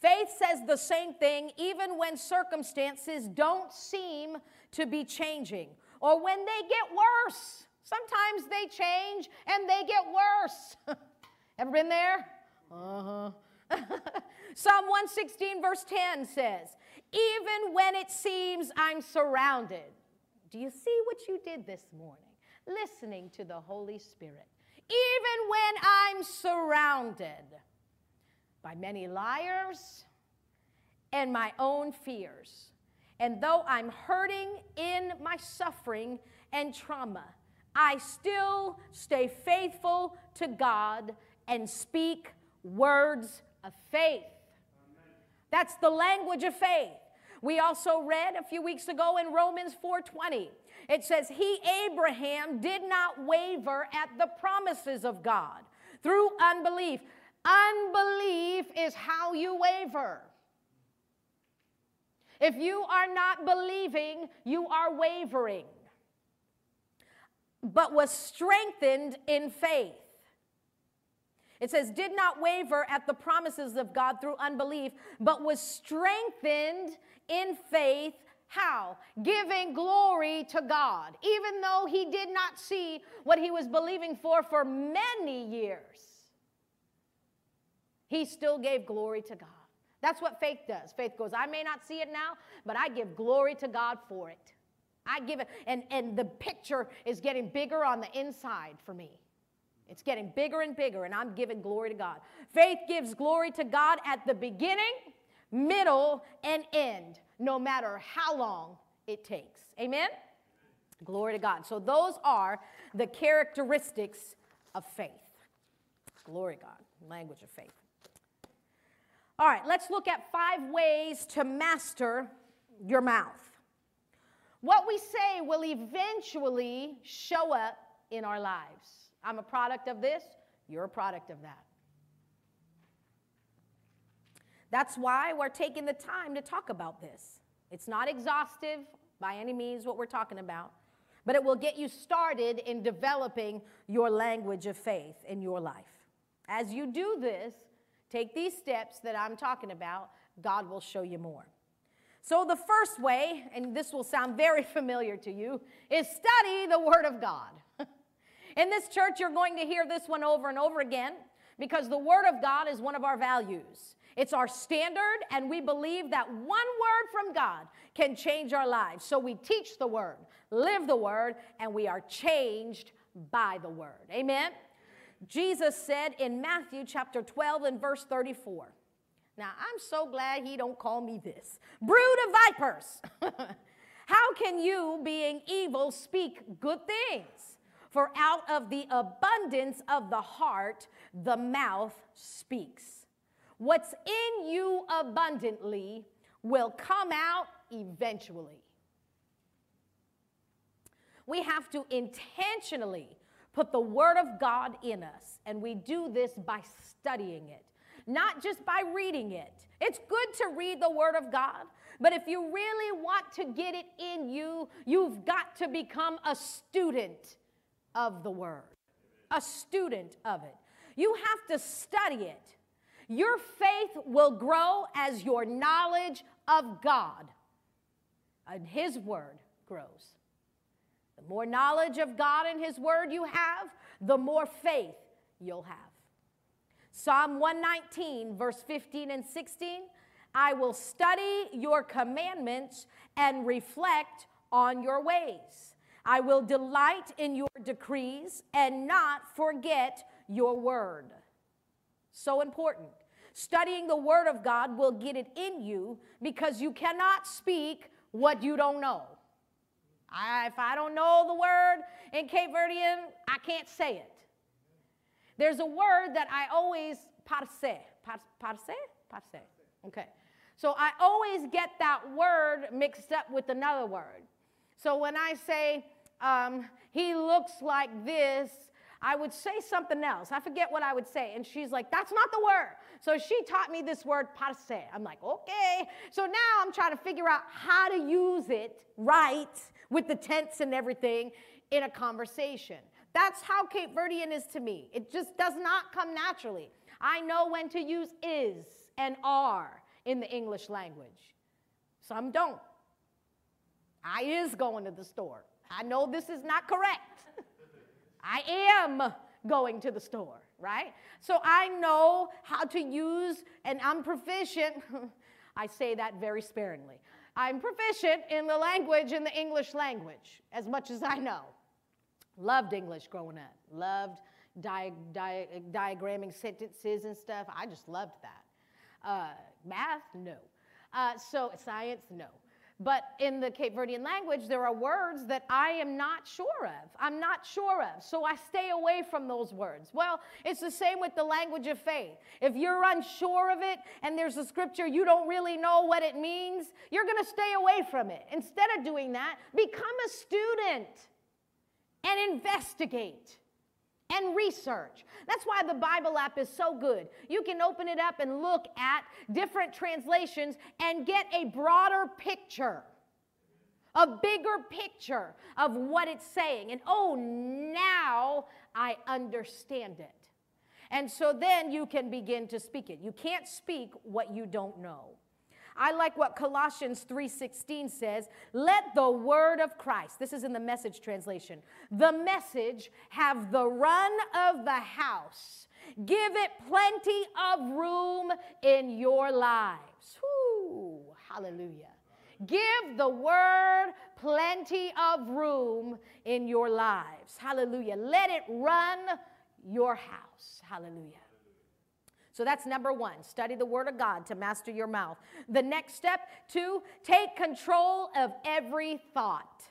Faith says the same thing even when circumstances don't seem to be changing or when they get worse. Sometimes they change and they get worse. Ever been there? Uh huh. Psalm 116, verse 10 says, Even when it seems I'm surrounded. Do you see what you did this morning? listening to the Holy Spirit. even when I'm surrounded by many liars and my own fears. And though I'm hurting in my suffering and trauma, I still stay faithful to God and speak words of faith. That's the language of faith. We also read a few weeks ago in Romans 4:20. It says, "He Abraham did not waver at the promises of God through unbelief." Unbelief is how you waver. If you are not believing, you are wavering. But was strengthened in faith. It says, did not waver at the promises of God through unbelief, but was strengthened in faith. How? Giving glory to God, even though he did not see what he was believing for for many years. He still gave glory to God. That's what faith does. Faith goes, I may not see it now, but I give glory to God for it. I give it, and, and the picture is getting bigger on the inside for me. It's getting bigger and bigger, and I'm giving glory to God. Faith gives glory to God at the beginning, middle, and end, no matter how long it takes. Amen? Glory to God. So, those are the characteristics of faith. Glory to God. Language of faith. All right, let's look at five ways to master your mouth. What we say will eventually show up in our lives. I'm a product of this, you're a product of that. That's why we're taking the time to talk about this. It's not exhaustive by any means what we're talking about, but it will get you started in developing your language of faith in your life. As you do this, take these steps that I'm talking about, God will show you more. So, the first way, and this will sound very familiar to you, is study the Word of God. In this church, you're going to hear this one over and over again because the Word of God is one of our values. It's our standard, and we believe that one word from God can change our lives. So we teach the Word, live the Word, and we are changed by the Word. Amen? Jesus said in Matthew chapter 12 and verse 34. Now, I'm so glad he don't call me this. Brood of vipers. How can you, being evil, speak good things? For out of the abundance of the heart, the mouth speaks. What's in you abundantly will come out eventually. We have to intentionally put the Word of God in us, and we do this by studying it, not just by reading it. It's good to read the Word of God, but if you really want to get it in you, you've got to become a student of the Word, a student of it. You have to study it. Your faith will grow as your knowledge of God and His Word grows. The more knowledge of God and His Word you have, the more faith you'll have. Psalm 119, verse 15 and 16 I will study your commandments and reflect on your ways. I will delight in your decrees and not forget your word. So important. Studying the word of God will get it in you because you cannot speak what you don't know. I, if I don't know the word in Cape Verdean, I can't say it. There's a word that I always parse. Parse? Parse. Okay. So I always get that word mixed up with another word. So when I say, um, he looks like this, I would say something else. I forget what I would say. And she's like, that's not the word. So she taught me this word, parse. I'm like, okay. So now I'm trying to figure out how to use it right with the tense and everything in a conversation. That's how Cape Verdean is to me. It just does not come naturally. I know when to use is and are in the English language. Some don't. I is going to the store. I know this is not correct. I am going to the store, right? So I know how to use, and I'm proficient. I say that very sparingly. I'm proficient in the language, in the English language, as much as I know. Loved English growing up. Loved, di- di- diagramming sentences and stuff. I just loved that. Uh, math, no. Uh, so science, no. But in the Cape Verdean language, there are words that I am not sure of. I'm not sure of. So I stay away from those words. Well, it's the same with the language of faith. If you're unsure of it and there's a scripture you don't really know what it means, you're going to stay away from it. Instead of doing that, become a student and investigate and research. That's why the Bible app is so good. You can open it up and look at different translations and get a broader picture, a bigger picture of what it's saying. And oh, now I understand it. And so then you can begin to speak it. You can't speak what you don't know. I like what Colossians 3:16 says, "Let the word of Christ, this is in the message translation, the message have the run of the house. Give it plenty of room in your lives." Hallelujah. Give the word plenty of room in your lives. Hallelujah. Let it run your house. Hallelujah. So that's number one. Study the Word of God to master your mouth. The next step, two, take control of every thought.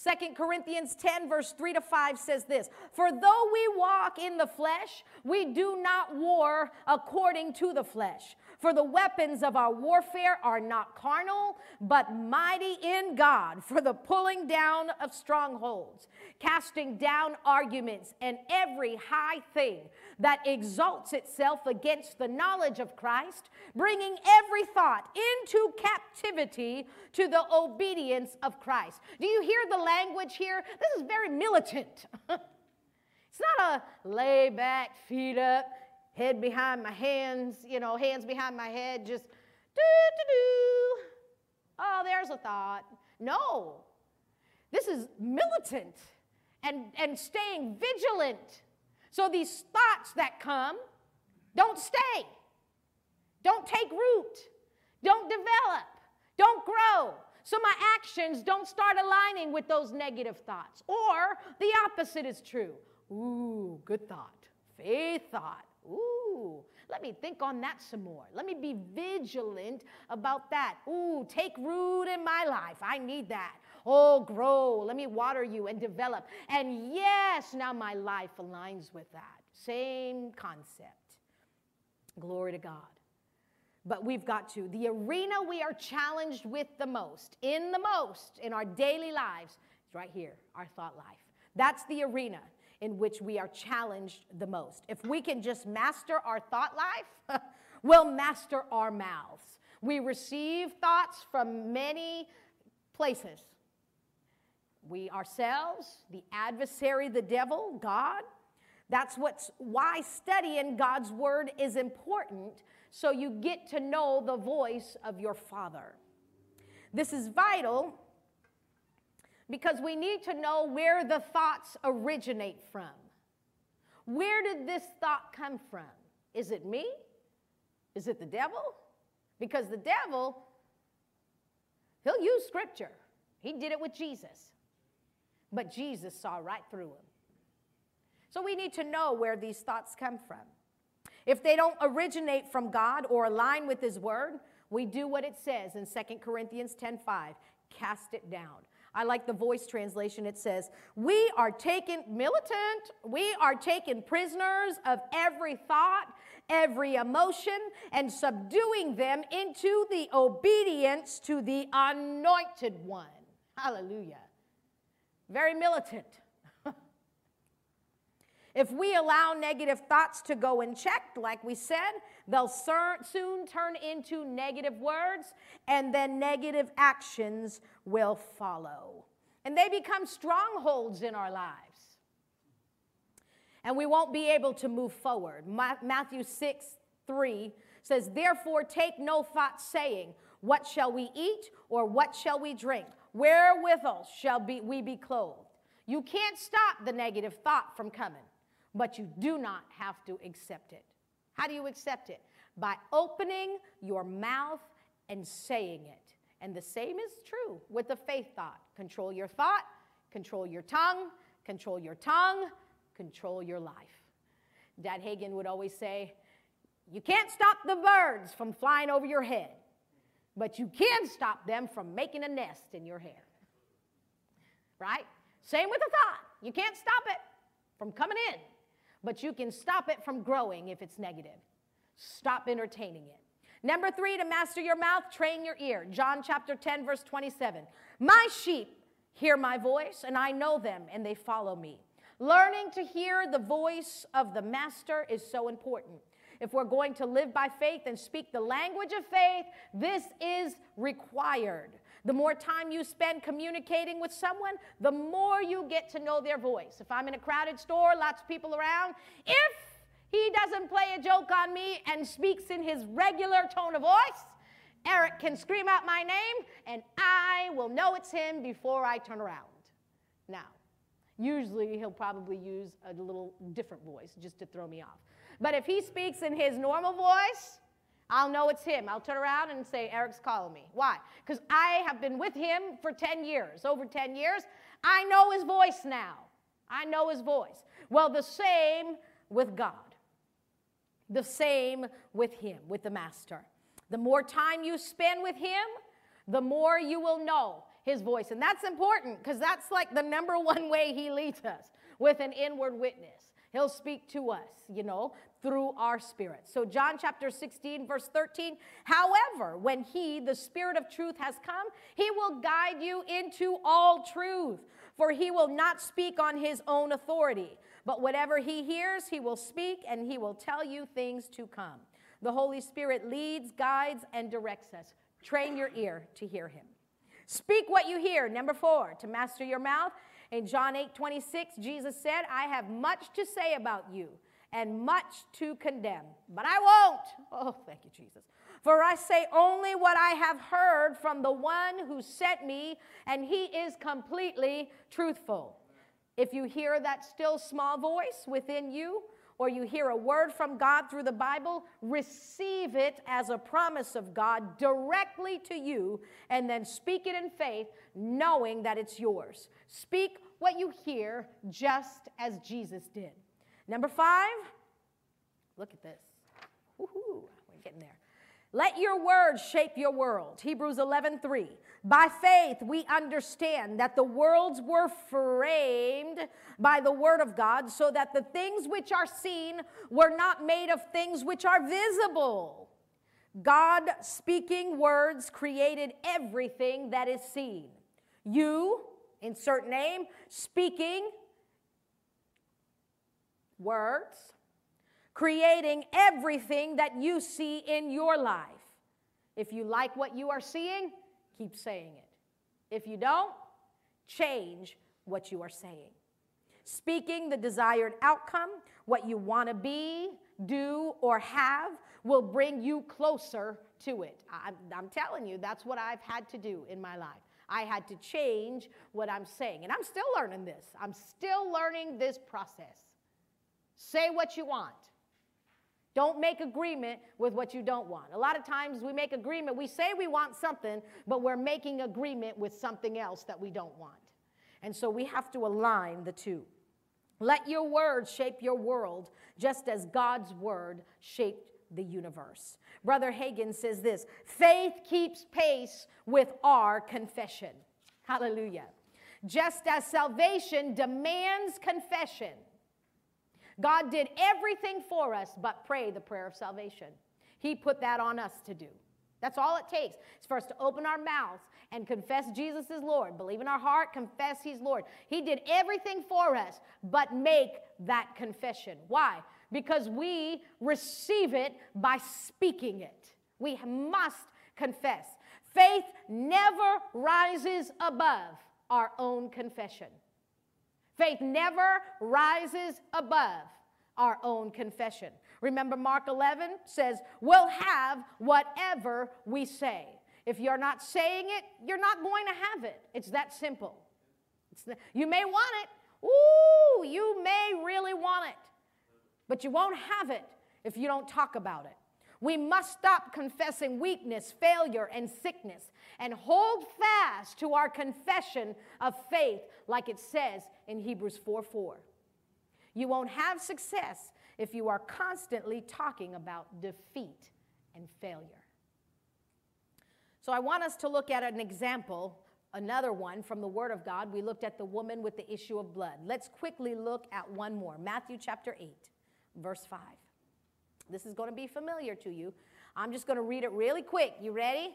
Second Corinthians 10, verse 3 to 5 says this For though we walk in the flesh, we do not war according to the flesh. For the weapons of our warfare are not carnal, but mighty in God for the pulling down of strongholds, casting down arguments and every high thing that exalts itself against the knowledge of Christ, bringing every thought into captivity to the obedience of Christ. Do you hear the language here? This is very militant. it's not a lay back, feet up, head behind my hands, you know, hands behind my head, just do, do, do. Oh, there's a thought. No, this is militant and, and staying vigilant. So these thoughts that come don't stay, don't take root, don't develop, don't grow. So my actions don't start aligning with those negative thoughts. Or the opposite is true. Ooh, good thought, faith thought. Ooh, let me think on that some more. Let me be vigilant about that. Ooh, take root in my life. I need that. Oh, grow. Let me water you and develop. And yes, now my life aligns with that. Same concept. Glory to God. But we've got to. The arena we are challenged with the most, in the most, in our daily lives, is right here, our thought life. That's the arena in which we are challenged the most. If we can just master our thought life, we'll master our mouths. We receive thoughts from many places. We ourselves, the adversary, the devil, God. That's what's why studying God's word is important so you get to know the voice of your Father. This is vital because we need to know where the thoughts originate from. Where did this thought come from? Is it me? Is it the devil? Because the devil, he'll use scripture. He did it with Jesus. But Jesus saw right through him. So we need to know where these thoughts come from. If they don't originate from God or align with his word, we do what it says in 2 Corinthians 10:5, cast it down. I like the voice translation. It says, We are taken, militant, we are taken prisoners of every thought, every emotion, and subduing them into the obedience to the anointed one. Hallelujah. Very militant. If we allow negative thoughts to go unchecked, like we said, they'll soon turn into negative words, and then negative actions will follow. And they become strongholds in our lives. And we won't be able to move forward. Matthew 6 3 says, Therefore, take no thought, saying, What shall we eat, or what shall we drink? Wherewithal shall be, we be clothed? You can't stop the negative thought from coming but you do not have to accept it. How do you accept it? By opening your mouth and saying it. And the same is true with the faith thought. Control your thought, control your tongue, control your tongue, control your life. Dad Hagin would always say, You can't stop the birds from flying over your head, but you can stop them from making a nest in your hair. Right? Same with a thought. You can't stop it from coming in, but you can stop it from growing if it's negative. Stop entertaining it. Number three, to master your mouth, train your ear. John chapter 10, verse 27. My sheep hear my voice, and I know them, and they follow me. Learning to hear the voice of the master is so important. If we're going to live by faith and speak the language of faith, this is required. The more time you spend communicating with someone, the more you get to know their voice. If I'm in a crowded store, lots of people around, if he doesn't play a joke on me and speaks in his regular tone of voice, Eric can scream out my name and I will know it's him before I turn around. Now, usually he'll probably use a little different voice just to throw me off. But if he speaks in his normal voice, I'll know it's him. I'll turn around and say, Eric's calling me. Why? Because I have been with him for 10 years, over 10 years. I know his voice now. I know his voice. Well, the same with God. The same with him, with the Master. The more time you spend with him, the more you will know his voice. And that's important because that's like the number one way he leads us with an inward witness. He'll speak to us, you know, through our spirit. So, John chapter 16, verse 13. However, when he, the Spirit of truth, has come, he will guide you into all truth. For he will not speak on his own authority, but whatever he hears, he will speak, and he will tell you things to come. The Holy Spirit leads, guides, and directs us. Train your ear to hear him. Speak what you hear. Number four, to master your mouth. In John 8 26, Jesus said, I have much to say about you and much to condemn, but I won't. Oh, thank you, Jesus. For I say only what I have heard from the one who sent me, and he is completely truthful. If you hear that still small voice within you, or you hear a word from God through the Bible, receive it as a promise of God directly to you and then speak it in faith, knowing that it's yours. Speak what you hear just as Jesus did. Number five, look at this. Woohoo, we're getting there. Let your words shape your world. Hebrews 11, 3. By faith, we understand that the worlds were framed by the word of God, so that the things which are seen were not made of things which are visible. God speaking words created everything that is seen. You, insert name, speaking words, creating everything that you see in your life. If you like what you are seeing, keep saying it. If you don't, change what you are saying. Speaking the desired outcome, what you want to be, do, or have, will bring you closer to it. I'm, I'm, telling you, that's what I've had to do in my life. I had to change what I'm saying. And I'm still learning this. I'm still learning this process. Say what you want. Don't make agreement with what you don't want. A lot of times we make agreement, we say we want something, but we're making agreement with something else that we don't want. And so we have to align the two. Let your words shape your world just as God's word shaped the universe. Brother Hagin says this faith keeps pace with our confession. Hallelujah. Just as salvation demands confession, God did everything for us but pray the prayer of salvation. He put that on us to do. That's all it takes. It's for us to open our mouths and confess Jesus is Lord. Believe in our heart, confess He's Lord. He did everything for us but make that confession. Why? Because we receive it by speaking it. We must confess. Faith never rises above our own confession. Faith never rises above our own confession. Remember, Mark 11 says, We'll have whatever we say. If you're not saying it, you're not going to have it. It's that simple. It's the, you may want it. Ooh, you may really want it. But you won't have it if you don't talk about it. We must stop confessing weakness, failure, and sickness and hold fast to our confession of faith, like it says in Hebrews 4 4. You won't have success if you are constantly talking about defeat and failure. So I want us to look at an example, another one from the Word of God. We looked at the woman with the issue of blood. Let's quickly look at one more Matthew chapter 8, verse 5. This is going to be familiar to you. I'm just going to read it really quick. You ready?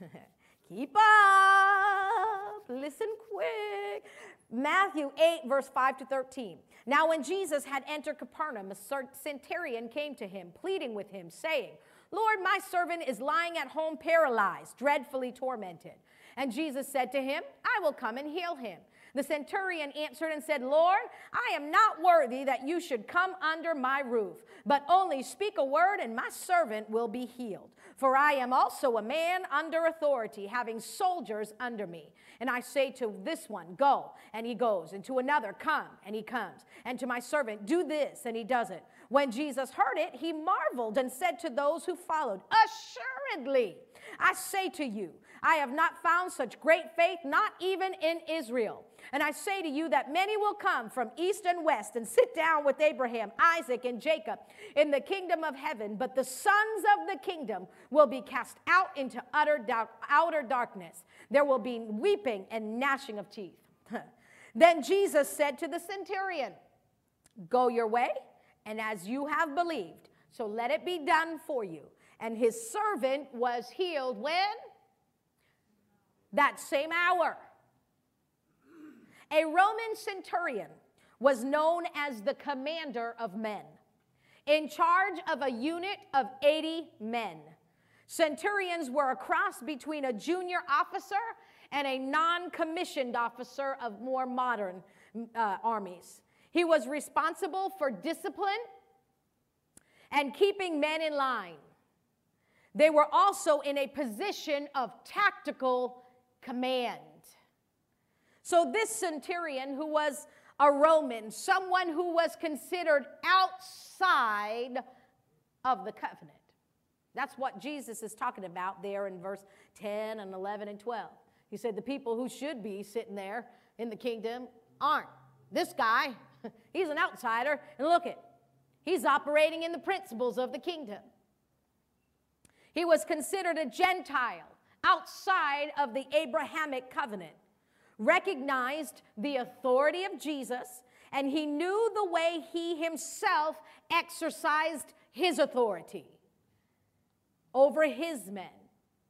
Keep up. Listen quick. Matthew 8, verse 5 to 13. Now, when Jesus had entered Capernaum, a centurion came to him, pleading with him, saying, Lord, my servant is lying at home paralyzed, dreadfully tormented. And Jesus said to him, I will come and heal him. The centurion answered and said, Lord, I am not worthy that you should come under my roof, but only speak a word, and my servant will be healed. For I am also a man under authority, having soldiers under me. And I say to this one, Go, and he goes, and to another, Come, and he comes, and to my servant, Do this, and he does it. When Jesus heard it, he marveled and said to those who followed, Assuredly, I say to you, I have not found such great faith, not even in Israel. And I say to you that many will come from east and west and sit down with Abraham, Isaac, and Jacob in the kingdom of heaven, but the sons of the kingdom will be cast out into utter outer darkness. There will be weeping and gnashing of teeth. then Jesus said to the centurion, Go your way and as you have believed, so let it be done for you. And his servant was healed when? That same hour. A Roman centurion was known as the commander of men, in charge of a unit of 80 men. Centurions were a cross between a junior officer and a non commissioned officer of more modern uh, armies. He was responsible for discipline and keeping men in line. They were also in a position of tactical command. So, this centurion, who was a Roman, someone who was considered outside of the covenant, that's what Jesus is talking about there in verse 10 and 11 and 12. He said, The people who should be sitting there in the kingdom aren't. This guy, He's an outsider, and look at, he's operating in the principles of the kingdom. He was considered a Gentile outside of the Abrahamic covenant, recognized the authority of Jesus, and he knew the way he himself exercised his authority over his men.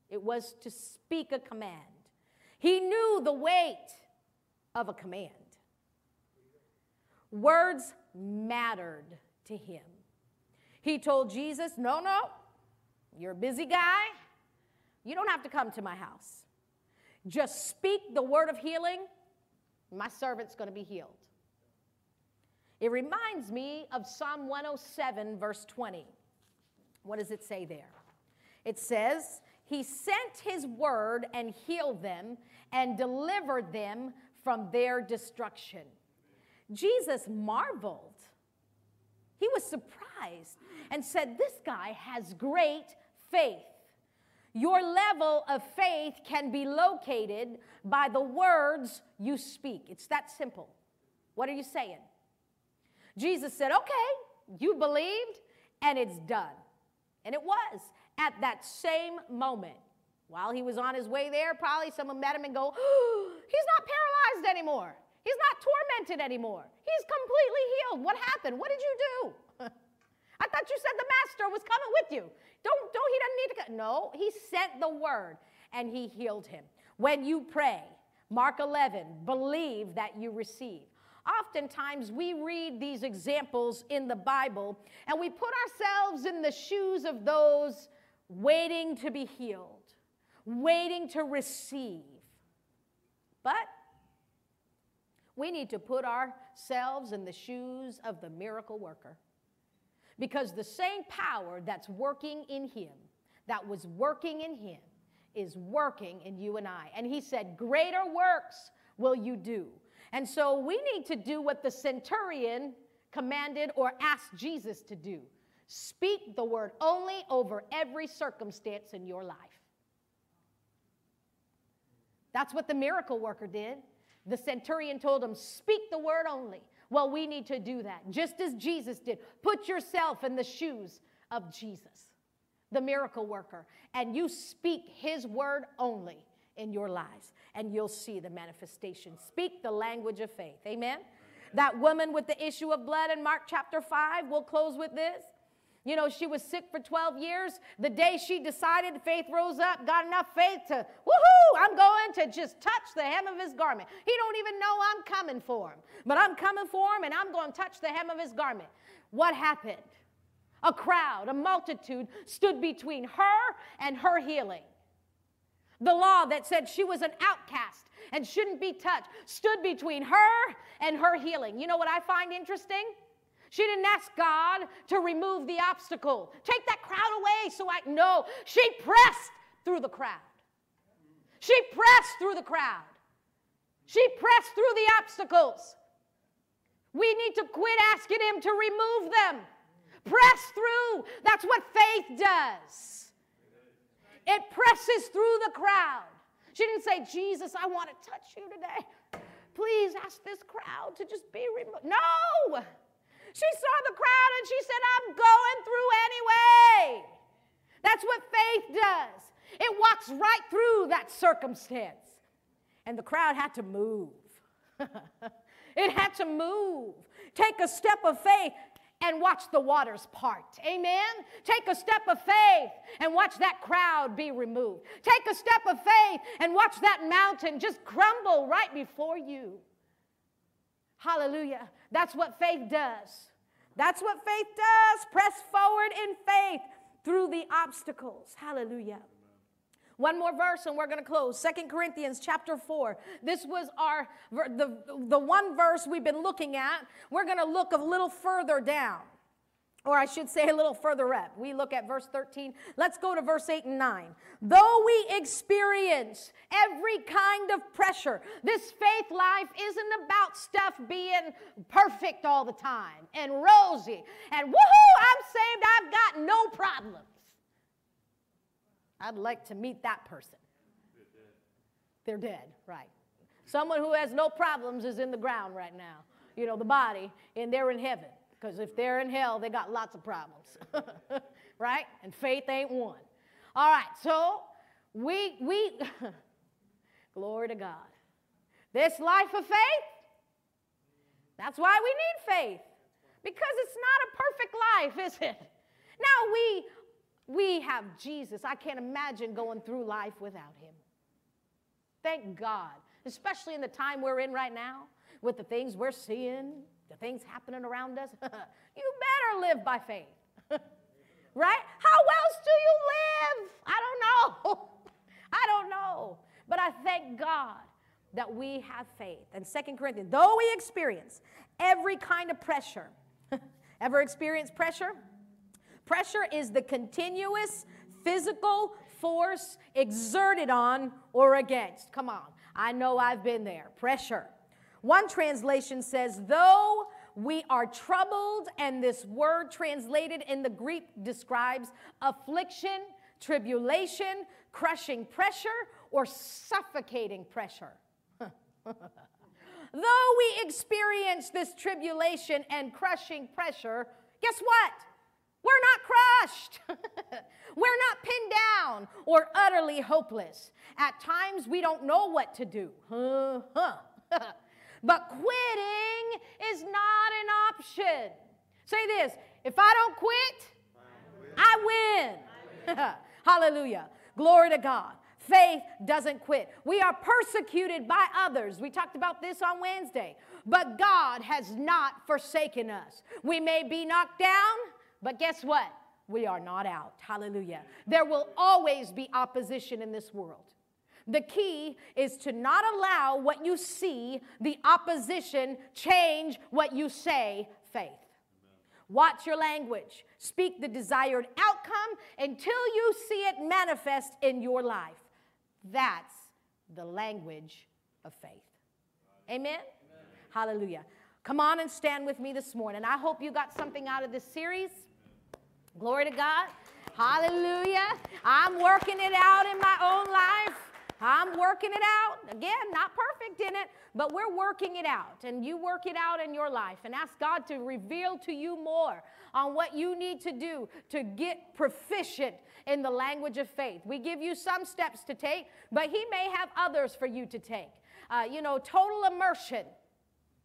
It was to speak a command. He knew the weight of a command. Words mattered to him. He told Jesus, No, no, you're a busy guy. You don't have to come to my house. Just speak the word of healing. My servant's going to be healed. It reminds me of Psalm 107, verse 20. What does it say there? It says, He sent His word and healed them and delivered them from their destruction. Jesus marveled. He was surprised and said, This guy has great faith. Your level of faith can be located by the words you speak. It's that simple. What are you saying? Jesus said, Okay, you believed, and it's done. And it was at that same moment. While he was on his way there, probably someone met him and go, oh, He's not paralyzed anymore. He's not tormented anymore. He's completely healed. What happened? What did you do? I thought you said the master was coming with you. Don't, don't, he doesn't need to come. No, he sent the word and he healed him. When you pray, Mark 11, believe that you receive. Oftentimes, we read these examples in the Bible and we put ourselves in the shoes of those waiting to be healed, waiting to receive. But we need to put ourselves in the shoes of the miracle worker. Because the same power that's working in him, that was working in him, is working in you and I. And he said, Greater works will you do. And so we need to do what the centurion commanded or asked Jesus to do speak the word only over every circumstance in your life. That's what the miracle worker did. The centurion told him, Speak the word only. Well, we need to do that just as Jesus did. Put yourself in the shoes of Jesus, the miracle worker, and you speak his word only in your lives, and you'll see the manifestation. Speak the language of faith. Amen. That woman with the issue of blood in Mark chapter 5, we'll close with this. You know, she was sick for 12 years. The day she decided, faith rose up, got enough faith to, woohoo, I'm going to just touch the hem of his garment. He don't even know I'm coming for him, but I'm coming for him and I'm going to touch the hem of his garment. What happened? A crowd, a multitude stood between her and her healing. The law that said she was an outcast and shouldn't be touched stood between her and her healing. You know what I find interesting? She didn't ask God to remove the obstacle. Take that crowd away so I know. She pressed through the crowd. She pressed through the crowd. She pressed through the obstacles. We need to quit asking Him to remove them. Press through. That's what faith does. It presses through the crowd. She didn't say, Jesus, I want to touch you today. Please ask this crowd to just be removed. No! She saw the crowd and she said, I'm going through anyway. That's what faith does. It walks right through that circumstance. And the crowd had to move. it had to move. Take a step of faith and watch the waters part. Amen. Take a step of faith and watch that crowd be removed. Take a step of faith and watch that mountain just crumble right before you. Hallelujah. That's what faith does. That's what faith does. Press forward in faith through the obstacles. Hallelujah. One more verse and we're going to close. Second Corinthians chapter 4. This was our the, the one verse we've been looking at. We're going to look a little further down. Or I should say a little further up. We look at verse 13. Let's go to verse 8 and 9. Though we experience every kind of pressure, this faith life isn't about stuff being perfect all the time and rosy and woohoo, I'm saved, I've got no problems. I'd like to meet that person. They're dead, right. Someone who has no problems is in the ground right now. You know, the body, and they're in heaven. Because if they're in hell, they got lots of problems. right? And faith ain't one. All right, so we we glory to God. This life of faith, that's why we need faith. Because it's not a perfect life, is it? Now we we have Jesus. I can't imagine going through life without him. Thank God, especially in the time we're in right now with the things we're seeing, the things happening around us. you better live by faith. right? How else do you live? I don't know. I don't know. But I thank God that we have faith. And Second Corinthians, though we experience every kind of pressure, ever experience pressure? Pressure is the continuous physical force exerted on or against. Come on, I know I've been there. Pressure. One translation says, though we are troubled, and this word translated in the Greek describes affliction, tribulation, crushing pressure, or suffocating pressure. Though we experience this tribulation and crushing pressure, guess what? We're not crushed. We're not pinned down or utterly hopeless. At times, we don't know what to do. but quitting is not an option. Say this if I don't quit, I win. Hallelujah. Glory to God. Faith doesn't quit. We are persecuted by others. We talked about this on Wednesday. But God has not forsaken us. We may be knocked down, but guess what? We are not out. Hallelujah. There will always be opposition in this world. The key is to not allow what you see, the opposition, change what you say, faith. Watch your language. Speak the desired outcome until you see it manifest in your life. That's the language of faith. Amen? Amen? Hallelujah. Come on and stand with me this morning. I hope you got something out of this series. Glory to God. Hallelujah. I'm working it out in my own life. I'm working it out. Again, not perfect in it, but we're working it out. And you work it out in your life and ask God to reveal to you more on what you need to do to get proficient in the language of faith. We give you some steps to take, but He may have others for you to take. Uh, you know, total immersion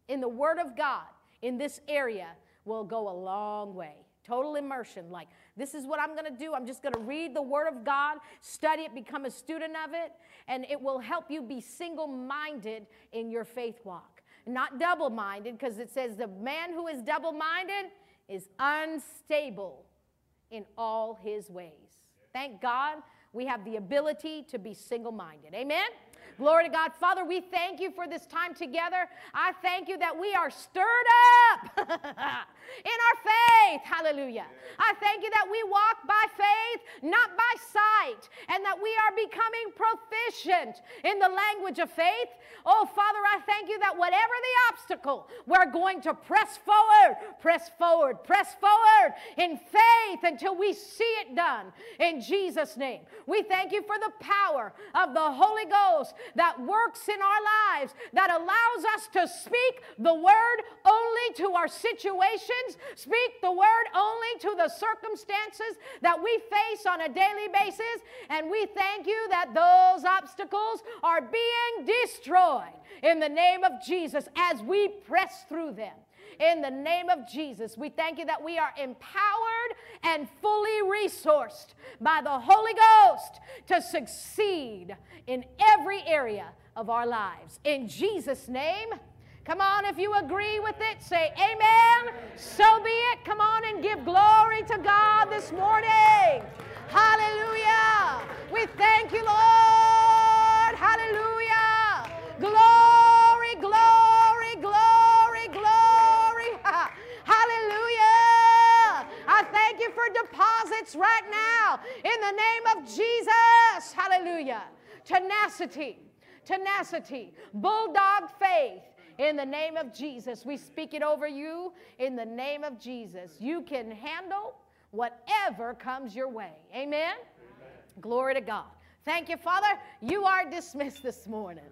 in the Word of God in this area will go a long way. Total immersion, like this is what I'm going to do. I'm just going to read the Word of God, study it, become a student of it, and it will help you be single minded in your faith walk. Not double minded, because it says the man who is double minded is unstable in all his ways. Thank God we have the ability to be single minded. Amen? Glory to God. Father, we thank you for this time together. I thank you that we are stirred up in our faith. Hallelujah. I thank you that we walk by faith, not by sight, and that we are becoming proficient in the language of faith. Oh, Father, I thank you that whatever the obstacle, we're going to press forward, press forward, press forward in faith until we see it done in Jesus' name. We thank you for the power of the Holy Ghost that works in our lives, that allows us to speak the word only to our situations, speak the word only to the circumstances that we face on a daily basis. And we thank you that those obstacles are being destroyed in the name of Jesus as we press through them in the name of Jesus. We thank you that we are empowered and fully resourced by the Holy Ghost to succeed in every area of our lives. In Jesus' name, Come on, if you agree with it, say amen. So be it. Come on and give glory to God this morning. Hallelujah. We thank you, Lord. Hallelujah. Glory, glory, glory, glory. Hallelujah. I thank you for deposits right now in the name of Jesus. Hallelujah. Tenacity, tenacity, bulldog faith. In the name of Jesus, we speak it over you. In the name of Jesus, you can handle whatever comes your way. Amen? Glory to God. Thank you, Father. You are dismissed this morning.